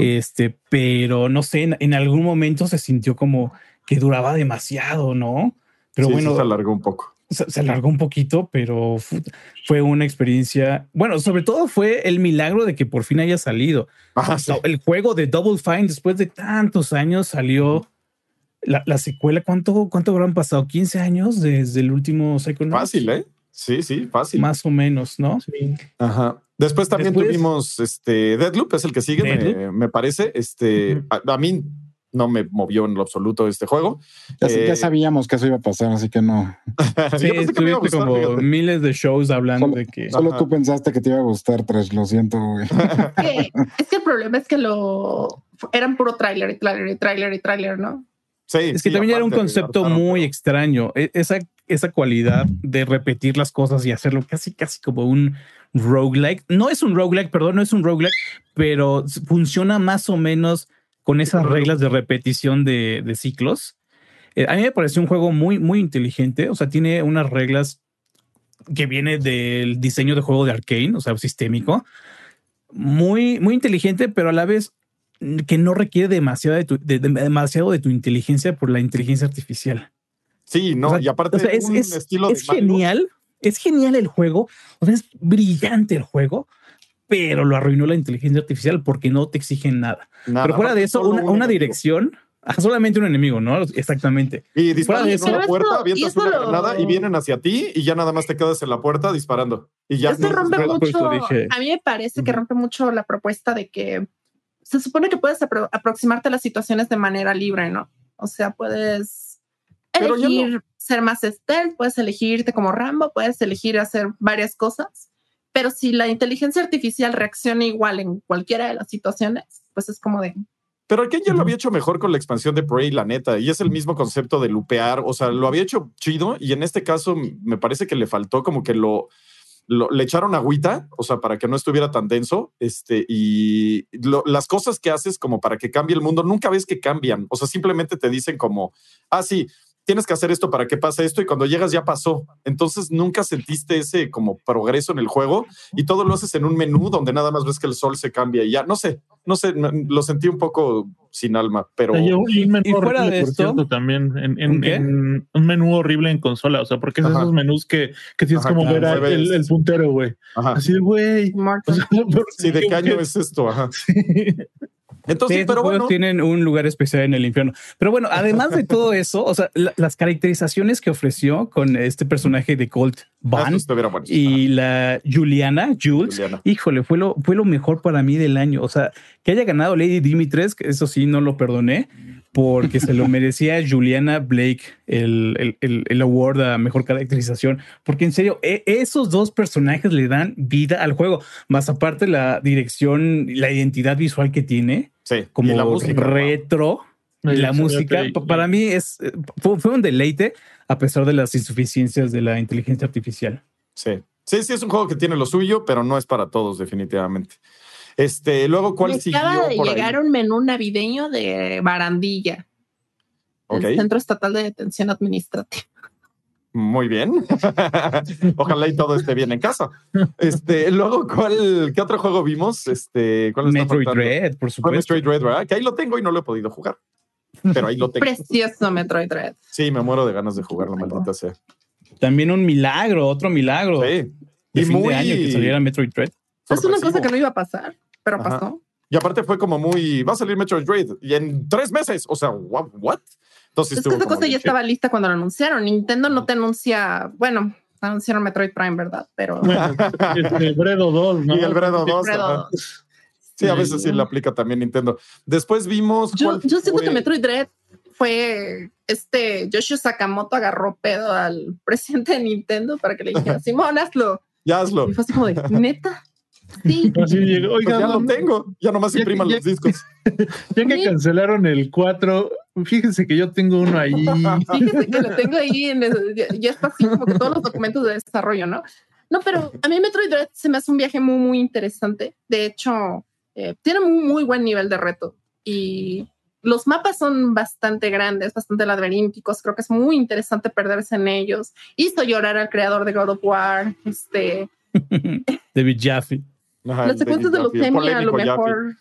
[SPEAKER 1] Este, pero no sé, en, en algún momento se sintió como que duraba demasiado, ¿no? Pero
[SPEAKER 2] sí
[SPEAKER 1] bueno,
[SPEAKER 2] se alargó un poco.
[SPEAKER 1] Se, se alargó un poquito, pero fu- fue una experiencia. Bueno, sobre todo fue el milagro de que por fin haya salido.
[SPEAKER 2] Ajá, sí.
[SPEAKER 1] No, El juego de Double Fine, después de tantos años, salió la, la secuela. ¿Cuánto, ¿Cuánto habrán pasado? ¿15 años desde el último Psychonauts?
[SPEAKER 2] Fácil, ¿eh? Sí, sí, fácil.
[SPEAKER 1] Más o menos, ¿no?
[SPEAKER 2] Ajá. Después también
[SPEAKER 1] Después-
[SPEAKER 2] tuvimos este Deadloop, es el que sigue, me, parece. Este, a, a mí no me movió en lo absoluto este juego.
[SPEAKER 3] Ya, ya
[SPEAKER 2] Eh,
[SPEAKER 3] sabíamos que eso iba a pasar, así que no.
[SPEAKER 1] Sí,
[SPEAKER 2] que me iba a
[SPEAKER 1] tuviste
[SPEAKER 2] gustar,
[SPEAKER 1] como
[SPEAKER 2] fíjate.
[SPEAKER 1] miles de shows hablando
[SPEAKER 3] Solo-
[SPEAKER 1] de que
[SPEAKER 3] Solo
[SPEAKER 2] Ajá.
[SPEAKER 3] tú pensaste que te iba a gustar, Trash, lo siento, güey.
[SPEAKER 5] Es que el problema es que lo eran puro tráiler y tráiler y tráiler y tráiler, ¿no?
[SPEAKER 2] Sí,
[SPEAKER 1] es que
[SPEAKER 2] sí,
[SPEAKER 1] también era un concepto
[SPEAKER 2] hartaron,
[SPEAKER 1] muy
[SPEAKER 2] pero-
[SPEAKER 1] extraño. E- Esa, esa cualidad de repetir las cosas y hacerlo casi, casi como un roguelike. No es un roguelike, perdón, no es un roguelike, pero funciona más o menos con esas reglas de repetición de, de ciclos. Eh, a mí me pareció un juego muy, muy inteligente. O sea, tiene unas reglas que viene del diseño de juego de Arkane, o sea, sistémico. Muy, muy inteligente, pero a la vez que no requiere demasiado de, tu, de- de- demasiado de tu inteligencia por la inteligencia artificial.
[SPEAKER 2] Sí, no,
[SPEAKER 1] O sea,
[SPEAKER 2] y aparte
[SPEAKER 1] o sea, es,
[SPEAKER 2] un
[SPEAKER 1] es-
[SPEAKER 2] estilo
[SPEAKER 1] es
[SPEAKER 2] de mando.
[SPEAKER 1] genial, es genial el juego, o sea, es brillante el juego, pero lo arruinó la inteligencia artificial porque no te exigen nada.
[SPEAKER 2] Nada,
[SPEAKER 1] pero fuera de eso, una,
[SPEAKER 2] un
[SPEAKER 1] una
[SPEAKER 2] enemigo.
[SPEAKER 1] dirección, ajá, solamente un enemigo, ¿no? Exactamente.
[SPEAKER 2] Y
[SPEAKER 1] de
[SPEAKER 2] en
[SPEAKER 1] eso-
[SPEAKER 2] una puerta, avientas una
[SPEAKER 5] lo-
[SPEAKER 2] granada y vienen hacia ti y ya nada más te quedas en la puerta disparando. Y ya
[SPEAKER 5] Esto
[SPEAKER 2] no-
[SPEAKER 5] rompe
[SPEAKER 1] eso
[SPEAKER 5] mucho.
[SPEAKER 1] dije-
[SPEAKER 5] A mí me parece que rompe mucho la propuesta de que se supone que puedes apro- aproximarte a las situaciones de manera libre, ¿no? O sea, puedes elegir ser más stealth, puedes elegirte como Rambo, puedes elegir hacer varias cosas. Pero si la inteligencia artificial reacciona igual en cualquiera de las situaciones, pues es como de
[SPEAKER 2] Pero aquí ya lo había hecho mejor con la expansión de Prey, la neta, y es el mismo concepto de lupear, o sea, lo había hecho chido y en este caso me parece que le faltó como que lo, lo- le echaron agüita, o sea, para que no estuviera tan denso, este, y lo- las cosas que haces como para que cambie el mundo, nunca ves que cambian, o sea, simplemente te dicen como, ah, sí, tienes que hacer esto para que pase esto y cuando llegas ya pasó. Entonces nunca sentiste ese como progreso en el juego y todo lo haces en un menú donde nada más ves que el sol se cambia y ya, no sé, no sé, lo sentí un poco sin alma, pero...
[SPEAKER 4] Y un y un menú
[SPEAKER 1] Y fuera
[SPEAKER 4] horrible,
[SPEAKER 1] de
[SPEAKER 4] por
[SPEAKER 1] esto-
[SPEAKER 4] cierto, también en, en-
[SPEAKER 1] ¿Un qué?
[SPEAKER 4] en un menú horrible en consola. O sea, porque es
[SPEAKER 2] Ajá.
[SPEAKER 4] esos menús que, que tienes
[SPEAKER 2] Ajá,
[SPEAKER 4] como
[SPEAKER 2] claro,
[SPEAKER 4] ver el, el puntero, güey. Así de, güey. O sea, ¿por
[SPEAKER 2] Sí, ¿de qué año
[SPEAKER 4] qué?
[SPEAKER 2] es esto? Ajá.
[SPEAKER 4] Sí.
[SPEAKER 2] Entonces, pero bueno,
[SPEAKER 1] tienen un lugar especial en el infierno. Pero bueno, además de todo eso, o sea, la- las caracterizaciones que ofreció con este personaje de Colt Van y la Juliana, Jules,
[SPEAKER 2] Juliana.
[SPEAKER 1] híjole, fue lo, fue lo mejor para mí del año. O sea, que haya ganado Lady Dimitrescu, eso sí, no lo perdoné, porque se lo merecía Juliana Blake el, el, el, el, award a mejor caracterización, porque en serio, e, esos dos personajes le dan vida al juego, más aparte la dirección, la identidad visual que tiene,
[SPEAKER 2] sí,
[SPEAKER 1] como la música, retro. Wow. La música para mí es fue, fue, un deleite a pesar de las insuficiencias de la inteligencia artificial.
[SPEAKER 2] Sí, sí, sí es un juego que tiene lo suyo, pero no es para todos definitivamente. Este, luego, ¿cuál
[SPEAKER 5] Me
[SPEAKER 2] siguió?
[SPEAKER 5] acaba de
[SPEAKER 2] por
[SPEAKER 5] llegar
[SPEAKER 2] ahí?
[SPEAKER 5] un menú navideño de barandilla.
[SPEAKER 2] Ok.
[SPEAKER 5] El Centro Estatal de Detención Administrativa.
[SPEAKER 2] Muy bien. Ojalá y todo esté bien en casa. Este, luego, ¿cuál, qué otro juego vimos? Este, ¿cuál
[SPEAKER 1] Metroid
[SPEAKER 2] faltando?
[SPEAKER 1] Dread, por supuesto.
[SPEAKER 2] Metroid Dread, ¿verdad? Que ahí lo tengo y no lo he podido jugar. Pero ahí lo tengo.
[SPEAKER 5] Precioso Metroid Dread.
[SPEAKER 2] Sí, me muero de ganas de jugarlo, maldita sea.
[SPEAKER 1] También un milagro, otro milagro.
[SPEAKER 2] Sí.
[SPEAKER 1] De
[SPEAKER 2] Y
[SPEAKER 1] fin
[SPEAKER 2] muy
[SPEAKER 1] de año que saliera Metroid Dread.
[SPEAKER 5] Es una cosa que no iba a pasar, pero
[SPEAKER 2] Ajá.
[SPEAKER 5] pasó.
[SPEAKER 2] Y aparte fue como muy, va a salir Metroid Dread y en tres meses, o sea, what? Entonces
[SPEAKER 5] Es que esa cosa ya estaba lista cuando lo anunciaron. Nintendo no te anuncia, bueno, anunciaron Metroid Prime, ¿verdad? Pero
[SPEAKER 4] Bueno, este, Bredo 2, ¿no?
[SPEAKER 2] Y el Bredo 2.
[SPEAKER 5] Bredo
[SPEAKER 2] ajá. Sí, a veces sí le aplica también Nintendo. Después vimos.
[SPEAKER 5] yo,
[SPEAKER 2] cuál
[SPEAKER 5] yo siento
[SPEAKER 2] fue-
[SPEAKER 5] que Metroid Dread fue este Yoshio Sakamoto agarró pedo al presidente de Nintendo para que le dijera, Simón, hazlo.
[SPEAKER 2] Ya hazlo.
[SPEAKER 5] Y fue así como de, neta. Sí,
[SPEAKER 4] Así llegó,
[SPEAKER 2] Pues
[SPEAKER 4] Oiga,
[SPEAKER 2] ya lo tengo. Ya nomás
[SPEAKER 4] Ya-
[SPEAKER 2] impriman
[SPEAKER 4] ya-
[SPEAKER 2] los discos.
[SPEAKER 4] ya que cancelaron el 4, fíjense que yo tengo uno ahí.
[SPEAKER 5] Fíjese que lo tengo ahí, en el- ya, ya está así como que todos los documentos de desarrollo, ¿no? No, pero a mí Metroid Dread se me hace un viaje muy, muy interesante. De hecho, eh, tiene un muy buen nivel de reto y los mapas son bastante grandes, bastante laberínticos. Creo que es muy interesante perderse en ellos. Hizo llorar al creador de God of War. Este,
[SPEAKER 1] David Jaffe.
[SPEAKER 2] Ajá,
[SPEAKER 5] las secuencias de
[SPEAKER 2] el
[SPEAKER 5] semi a lo mejor,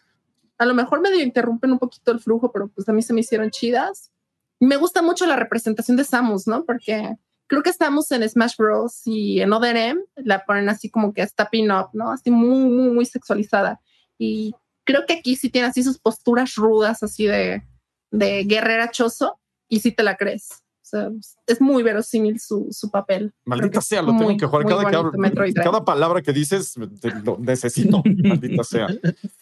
[SPEAKER 5] a lo mejor medio interrumpen un poquito el flujo, pero pues a mí se me hicieron chidas. Me gusta mucho la representación de Samus, ¿no? Porque creo que Samus en Smash Bros. y en Other M la ponen así como que está pin-up, ¿no? Así muy, muy, muy sexualizada. Y creo que aquí sí tiene así sus posturas rudas, así de, de guerrera choso, y sí te la crees. O sea, es muy verosímil su, su papel.
[SPEAKER 2] Maldita sea, lo tengo que jugar. Cada, que
[SPEAKER 5] Dread.
[SPEAKER 2] cada palabra que dices, te- lo necesito. Maldita sea.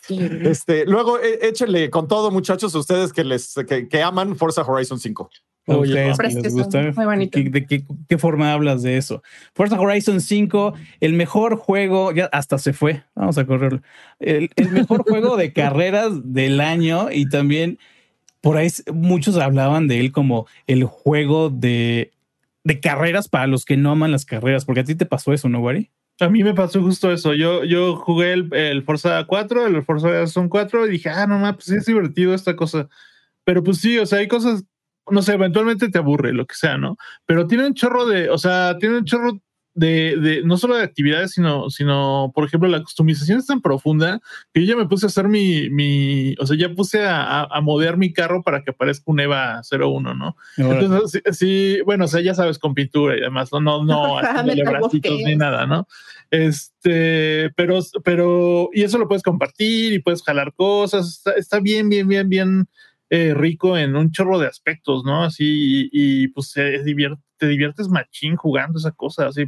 [SPEAKER 5] Sí.
[SPEAKER 2] Este, luego eh, échenle con todo, muchachos, a ustedes que les que, que aman Forza Horizon 5.
[SPEAKER 1] A
[SPEAKER 4] Oye,
[SPEAKER 1] les gusta.
[SPEAKER 5] muy bonito.
[SPEAKER 1] ¿Qué- ¿De qué, qué forma hablas de eso? Forza Horizon 5, el mejor juego, ya hasta se fue, vamos a correrlo. El, el mejor juego de carreras del año y también por ahí muchos hablaban de él como el juego de, de carreras para los que no aman las carreras, porque a ti te pasó eso, ¿no, Wari?
[SPEAKER 4] A mí me pasó justo eso. Yo, yo jugué el, el Forza 4, el Forza Horizon 4 y dije, ah, no mames, pues es divertido esta cosa. Pero pues sí, o sea, hay cosas, no sé, eventualmente te aburre, lo que sea, ¿no? Pero tiene un chorro de, o sea, tiene un chorro de, de no solo de actividades, sino, sino, por ejemplo, la customización es tan profunda que yo ya me puse a hacer mi, mi o sea, ya puse a, a, a modear mi carro para que parezca un EVA 01, ¿no? Entonces, sí, sí, bueno, o sea, ya sabes, con pintura y demás, no, no, no, haciéndole
[SPEAKER 5] Metal
[SPEAKER 4] bracitos ni nada, ¿no? Este, pero, pero, y eso lo puedes compartir y puedes jalar cosas, está, está bien, bien, bien, bien eh, rico en un chorro de aspectos, ¿no? Así, y, y, pues se divierte, te diviertes machín jugando esa cosa, así.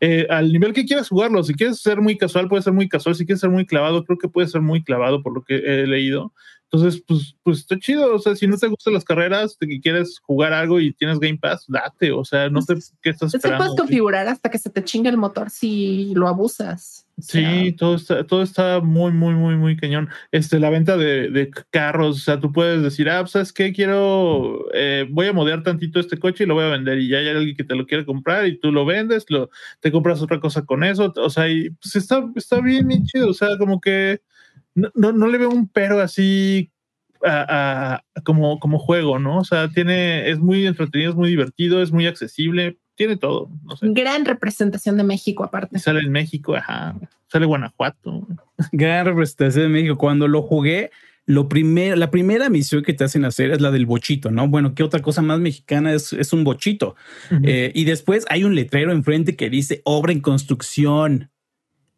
[SPEAKER 4] Eh, al nivel que quieras jugarlo, si quieres ser muy casual, puede ser muy casual, si quieres ser muy clavado, creo que puede ser muy clavado por lo que he leído. Entonces, pues, pues está chido. O sea, si no te gustan las carreras, te quieres jugar algo y tienes Game Pass, date. O sea, no sé qué estás esperando.
[SPEAKER 5] puedes configurar hasta que se te chingue el motor si lo abusas. O sea,
[SPEAKER 4] Sí, todo está, todo está muy, muy, muy, muy cañón. Este, la venta de, de carros, o sea, tú puedes decir, ah, pues, ¿sabes qué? Quiero, eh, voy a modear tantito este coche y lo voy a vender. Y ya hay alguien que te lo quiere comprar y tú lo vendes, lo, te compras otra cosa con eso. O sea, y, pues está, está bien, bien chido. O sea, como que no, no, no le veo un pero así a, a- como, como juego, ¿no? O sea, tiene, es muy entretenido, es muy divertido, es muy accesible, tiene todo. No sé.
[SPEAKER 5] Gran representación de México, aparte.
[SPEAKER 4] Sale en México, ajá. Sale Guanajuato.
[SPEAKER 1] Gran representación de México. Cuando lo jugué, lo primero, la primera misión que te hacen hacer es la del bochito, ¿no? Bueno, ¿qué otra cosa más mexicana es, es un bochito? Eh, y después hay un letrero enfrente que dice obra en construcción.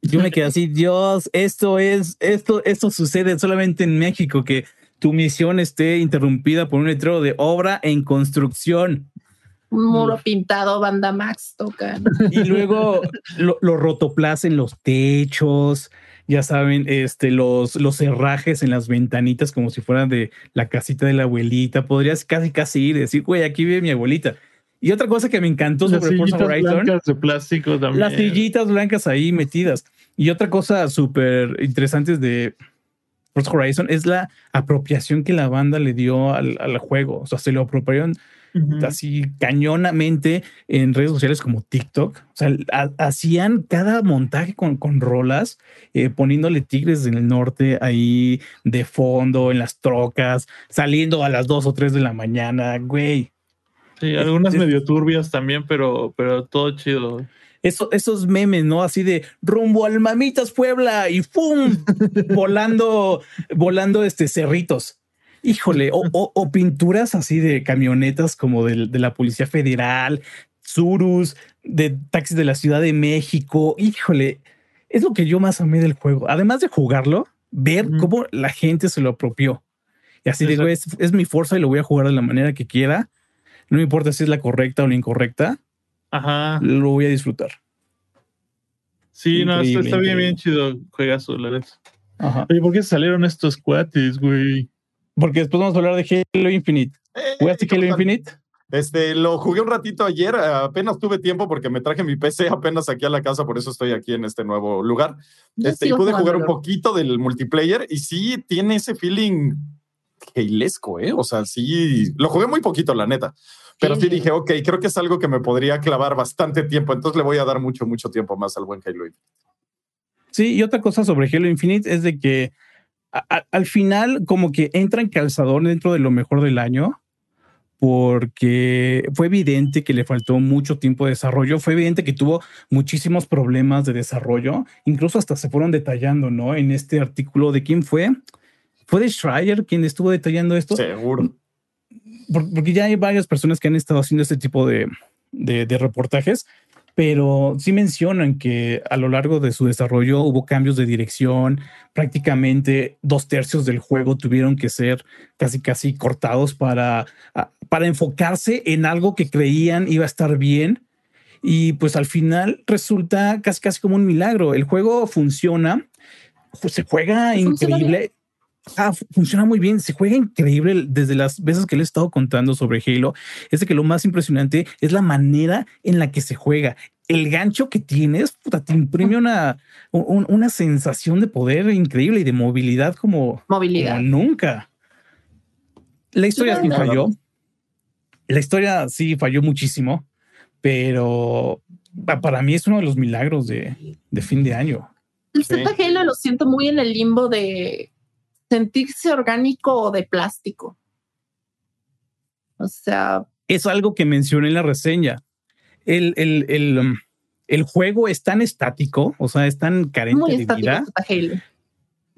[SPEAKER 1] Yo me quedé así, Dios, esto es, esto, esto sucede solamente en México, que tu misión esté interrumpida por un letrero de obra en construcción.
[SPEAKER 5] Un muro pintado, banda Max toca.
[SPEAKER 1] Y luego lo, lo rotoplas en los techos. ya saben, este, los, los herrajes en las ventanitas como si fueran de la casita de la abuelita. Podrías casi casi ir y decir, güey, aquí vive mi abuelita. Y otra cosa que me encantó
[SPEAKER 4] Las
[SPEAKER 1] sobre Forza Horizon,
[SPEAKER 4] blancas de plástico también.
[SPEAKER 1] las sillitas blancas ahí metidas. Y otra cosa súper interesante de Forza Horizon es la apropiación que la banda le dio al, al juego. O sea, se lo apropiaron
[SPEAKER 4] Ujú.
[SPEAKER 1] así cañonamente en redes sociales como TikTok. O sea, ha- hacían cada montaje con, con rolas, eh, poniéndole tigres del norte ahí de fondo, en las trocas, saliendo a las 2 o 3 de la mañana, güey.
[SPEAKER 4] Sí, algunas
[SPEAKER 1] es-
[SPEAKER 4] medio turbias también, pero, pero todo chido.
[SPEAKER 1] Eso, esos memes, ¿no? Así de rumbo al Mamitas Puebla y ¡pum! volando, volando este cerritos. Híjole, o, o- o pinturas así de camionetas como del- de, la Policía Federal, Surus, de taxis de la Ciudad de México. Híjole, es lo que yo más amé del juego. Además de jugarlo, ver cómo la gente se lo apropió. Y así de, güey, es, es mi fuerza y lo voy a jugar de la manera que quiera. No me importa si es la correcta o la incorrecta,
[SPEAKER 4] Ajá.
[SPEAKER 1] lo voy a disfrutar.
[SPEAKER 4] Sí, no, está, bien, bien chido. Juegazo, la.
[SPEAKER 1] Ajá.
[SPEAKER 4] Oye, ¿por qué salieron estos cuates, güey?
[SPEAKER 1] Porque después vamos a hablar de Halo Infinite.
[SPEAKER 2] Eh,
[SPEAKER 1] ¿Jugaste
[SPEAKER 2] ¿cómo
[SPEAKER 1] Halo? Infinite?
[SPEAKER 2] Este, lo jugué un ratito ayer, apenas tuve tiempo porque me traje mi PC apenas aquí a la casa, por eso estoy aquí en este nuevo lugar. Este, y pude jugar un poquito del multiplayer y sí tiene ese feeling heilesco, ¿eh? O sea, sí, lo jugué muy poquito, la neta. Pero sí
[SPEAKER 5] Sí.
[SPEAKER 2] dije, ok, creo que es algo que me podría clavar bastante tiempo, entonces le voy a dar mucho, mucho tiempo más al buen Halo. Infinite.
[SPEAKER 1] Sí, y otra cosa sobre Halo Infinite es de que a- a- al final como que entra en calzador dentro de lo mejor del año porque fue evidente que le faltó mucho tiempo de desarrollo, fue evidente que tuvo muchísimos problemas de desarrollo, incluso hasta se fueron detallando, ¿no? En este artículo de quién fue. ¿Fue de Schreier quien estuvo detallando esto?
[SPEAKER 2] Seguro.
[SPEAKER 1] por- porque ya hay varias personas que han estado haciendo este tipo de, de- de reportajes, pero sí mencionan que a lo largo de su desarrollo hubo cambios de dirección, prácticamente dos tercios del juego tuvieron que ser casi casi cortados para, para enfocarse en algo que creían iba a estar bien. Y pues al final resulta casi casi como un milagro. El juego funciona, pues, se juega
[SPEAKER 5] Funciona
[SPEAKER 1] increíble. Ah, fu- funciona muy bien, se juega increíble desde las veces que le he estado contando sobre Halo. Es de que lo más impresionante es la manera en la que se juega. El gancho que tienes, puta, te imprime una, un- una sensación de poder increíble y de movilidad como,
[SPEAKER 5] Movilidad.
[SPEAKER 1] como nunca. La historia sí
[SPEAKER 5] no,
[SPEAKER 1] falló. La historia sí falló muchísimo, pero pa- para mí es uno de los milagros de, de fin de año.
[SPEAKER 5] El
[SPEAKER 2] Sí.
[SPEAKER 5] Z Halo lo siento muy en el limbo de sentirse orgánico o de plástico. O sea,
[SPEAKER 1] es algo que mencioné en la reseña. El, el, el, um, el juego es tan estático, o sea, es tan carente de vida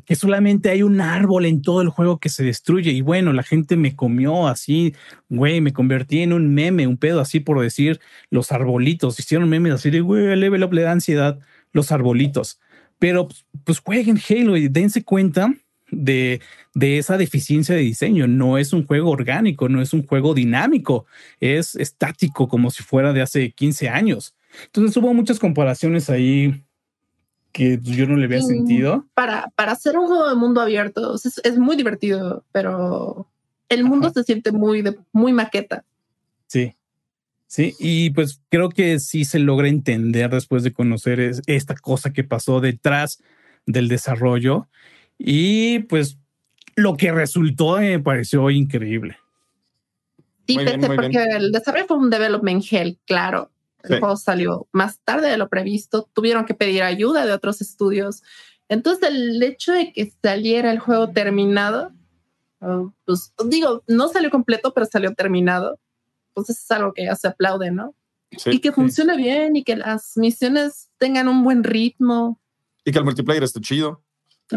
[SPEAKER 1] que solamente hay un árbol en todo el juego que se destruye. Y bueno, la gente me comió así, güey, me convertí en un meme, un pedo así por decir los arbolitos. Hicieron memes así de, güey, el level up le da ansiedad los arbolitos. Pero pues, pues jueguen Halo y dense cuenta de, de esa deficiencia de diseño. No es un juego orgánico, no es un juego dinámico, es estático como si fuera de hace 15 años. Entonces hubo muchas comparaciones ahí que yo no le había sentido.
[SPEAKER 5] Para, para hacer un juego de mundo abierto es, es muy divertido, pero el mundo
[SPEAKER 1] Ajá.
[SPEAKER 5] se siente muy, de, muy maqueta.
[SPEAKER 1] Sí. Sí, y pues creo que sí se logra entender después de conocer es- esta cosa que pasó detrás del desarrollo y pues lo que resultó me pareció increíble.
[SPEAKER 5] Sí,
[SPEAKER 2] Muy bien,
[SPEAKER 5] pese
[SPEAKER 2] muy
[SPEAKER 5] porque
[SPEAKER 2] bien.
[SPEAKER 5] el desarrollo fue un development hell, claro. El
[SPEAKER 2] Sí.
[SPEAKER 5] juego salió más tarde de lo previsto. Tuvieron que pedir ayuda de otros estudios. Entonces, el hecho de que saliera el juego terminado, oh, pues digo, no salió completo, pero salió terminado. Pues eso es algo que ya se aplaude, ¿no?
[SPEAKER 2] Sí.
[SPEAKER 5] y que funcione bien y que las misiones tengan un buen ritmo.
[SPEAKER 2] Y que el multiplayer esté chido.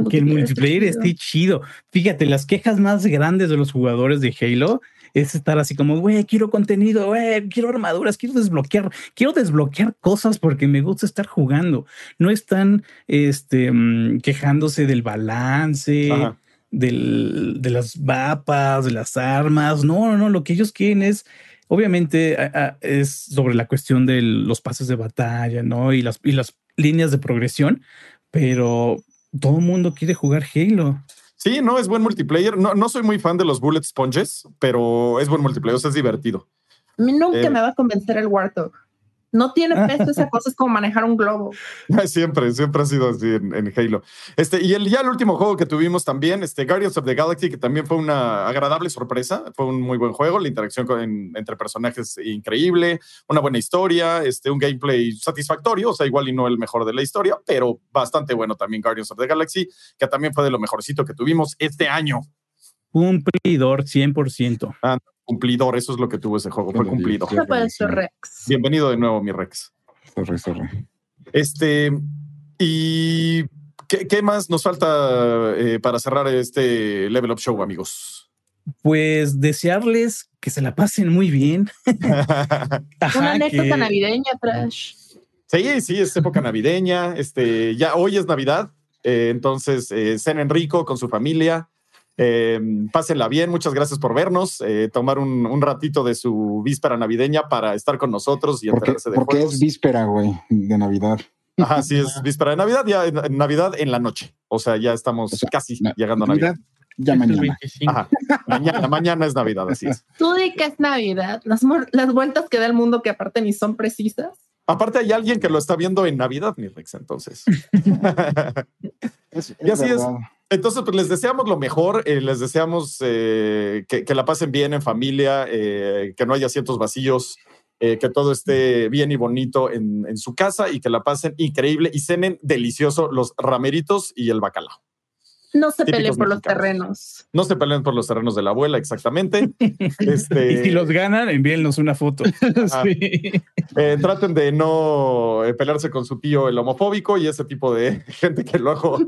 [SPEAKER 1] Que el multiplayer
[SPEAKER 5] esté
[SPEAKER 1] esté chido. Fíjate, las quejas más grandes de los jugadores de Halo es estar así como, güey, quiero contenido, güey, quiero armaduras, quiero desbloquear, quiero desbloquear cosas porque me gusta estar jugando. No están este, mm, quejándose del balance,
[SPEAKER 2] Ajá.
[SPEAKER 1] del, de las mapas, de las armas. No, no, no. Lo que ellos quieren es, obviamente, a- a- es sobre la cuestión de los pases de batalla, ¿no? Y las, y las líneas de progresión, pero todo el mundo quiere jugar Halo.
[SPEAKER 2] Sí, no, es buen multiplayer. No, no soy muy fan de los bullet sponges, pero es buen multiplayer, o sea, es divertido.
[SPEAKER 5] A mí nunca
[SPEAKER 2] Eh.
[SPEAKER 5] me va a convencer el Warthog. No tiene peso esa cosa, es como manejar un globo.
[SPEAKER 2] Siempre, siempre ha sido así en, en Halo. Este, y el, ya el último juego que tuvimos también, este, Guardians of the Galaxy, que también fue una agradable sorpresa. Fue un muy buen juego, la interacción con- en- entre personajes increíble, una buena historia, este, un gameplay satisfactorio, o sea, igual y no el mejor de la historia, pero bastante bueno también Guardians of the Galaxy, que también fue de lo mejorcito que tuvimos este año.
[SPEAKER 1] Cumplidor 100%.
[SPEAKER 2] Cumplidor, eso es lo que tuvo ese juego, fue
[SPEAKER 3] Bueno,
[SPEAKER 2] cumplido.
[SPEAKER 3] sí.
[SPEAKER 5] No puede ser Rex.
[SPEAKER 2] Bienvenido de nuevo, mi Rex.
[SPEAKER 3] Sorry, sorry.
[SPEAKER 2] Este, y ¿qué, qué más nos falta eh, para cerrar este Level Up Show, amigos?
[SPEAKER 1] Pues desearles que se la pasen muy bien. Ajá,
[SPEAKER 5] Una anécdota
[SPEAKER 1] que-
[SPEAKER 5] navideña, Trash.
[SPEAKER 2] sí, sí, es época navideña. Este, ya hoy es Navidad, eh, entonces eh, cenen rico con su familia. Eh, pásenla bien, muchas gracias por vernos, eh, tomar un, un ratito de su víspera navideña para estar con nosotros y
[SPEAKER 3] Porque,
[SPEAKER 2] enterarse de
[SPEAKER 3] porque
[SPEAKER 2] juegos.
[SPEAKER 3] es víspera, güey, de Navidad.
[SPEAKER 2] Ajá, sí, es víspera de Navidad, ya en- en Navidad en la noche. O sea, ya estamos
[SPEAKER 3] O sea,
[SPEAKER 2] casi
[SPEAKER 3] na-
[SPEAKER 2] llegando a Navidad.
[SPEAKER 3] Ya mañana.
[SPEAKER 4] 25.
[SPEAKER 2] Ajá, mañana, mañana es Navidad, así es.
[SPEAKER 5] Tú di que es Navidad, las, las vueltas que da el mundo que aparte ni son precisas.
[SPEAKER 2] Aparte hay alguien que lo está viendo en Navidad, mi Rex, entonces.
[SPEAKER 3] Es,
[SPEAKER 2] Y así es. Entonces, pues les deseamos lo mejor, eh, les deseamos eh, que, que la pasen bien en familia, eh, que no haya asientos vacíos, eh, que todo esté bien y bonito en, en su casa y que la pasen increíble y cenen delicioso los rameritos y el bacalao.
[SPEAKER 5] No se peleen por los terrenos.
[SPEAKER 2] No se peleen por los terrenos de la abuela, exactamente. Este,
[SPEAKER 1] Y si los ganan, envíennos una foto.
[SPEAKER 2] Ah.
[SPEAKER 1] Sí.
[SPEAKER 2] Eh, traten de no eh, pelearse con su tío el homofóbico y ese tipo de gente que luego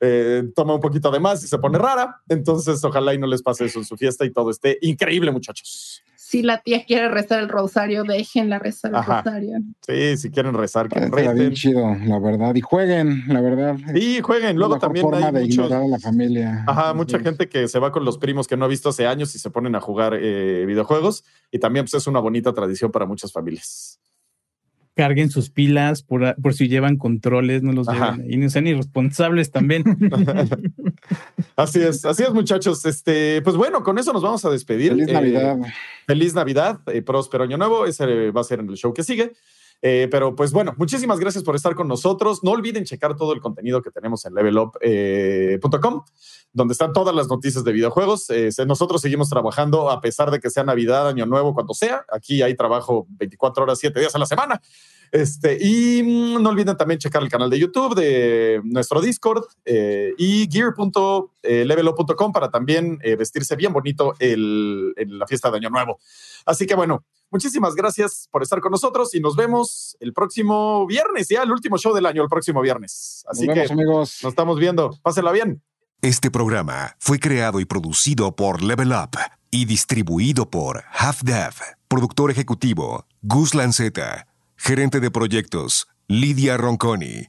[SPEAKER 2] eh, toma un poquito de más y se pone rara. Entonces, ojalá y no les pase eso en su fiesta y todo esté increíble, muchachos.
[SPEAKER 5] Si la tía quiere rezar el rosario, déjenla rezar el
[SPEAKER 2] Ajá.
[SPEAKER 5] rosario.
[SPEAKER 2] Sí, si quieren rezar, que
[SPEAKER 3] Está bien chido, la verdad. Y jueguen, la verdad.
[SPEAKER 2] Y jueguen. Luego
[SPEAKER 3] la
[SPEAKER 2] también
[SPEAKER 3] forma
[SPEAKER 2] hay
[SPEAKER 3] de
[SPEAKER 2] muchos.
[SPEAKER 3] ignorar a la familia.
[SPEAKER 2] Ajá, mucha
[SPEAKER 3] Sí.
[SPEAKER 2] gente que se va con los primos que no ha visto hace años y se ponen a jugar eh, videojuegos. Y también pues, es una bonita tradición para muchas familias.
[SPEAKER 1] Carguen sus pilas por, por si llevan controles, no los
[SPEAKER 2] Ajá.
[SPEAKER 1] lleven ahí. No sean irresponsables también.
[SPEAKER 2] Así es, así es, muchachos. Este, pues bueno, con eso nos vamos a despedir.
[SPEAKER 3] Feliz
[SPEAKER 2] Eh,
[SPEAKER 3] Navidad.
[SPEAKER 2] Feliz Navidad, eh, próspero año nuevo. Ese va a ser en el show que sigue. Eh, pero pues bueno, muchísimas gracias por estar con nosotros. No olviden checar todo el contenido que tenemos en levelup.com, donde están todas las noticias de videojuegos. Eh, nosotros seguimos trabajando a pesar de que sea Navidad, Año Nuevo, cuando sea. Aquí hay trabajo 24 horas, 7 días a la semana. Este, y mm, no olviden también checar el canal de YouTube de nuestro Discord eh, y gear.levelup.com para también eh, vestirse bien bonito el- en la fiesta de Año Nuevo. Así que bueno, muchísimas gracias por estar con nosotros y nos vemos el próximo viernes, ya el último show del año, el próximo viernes. Así
[SPEAKER 3] Nos
[SPEAKER 2] que
[SPEAKER 3] vemos, amigos.
[SPEAKER 2] nos estamos viendo. Pásenla bien.
[SPEAKER 6] Este programa fue creado y producido por Level Up y distribuido por Half Dev. Productor ejecutivo Gus Lanceta. Gerente de proyectos Lidia Ronconi.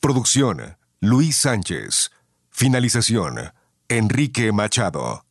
[SPEAKER 6] Producción Luis Sánchez. Finalización Enrique Machado.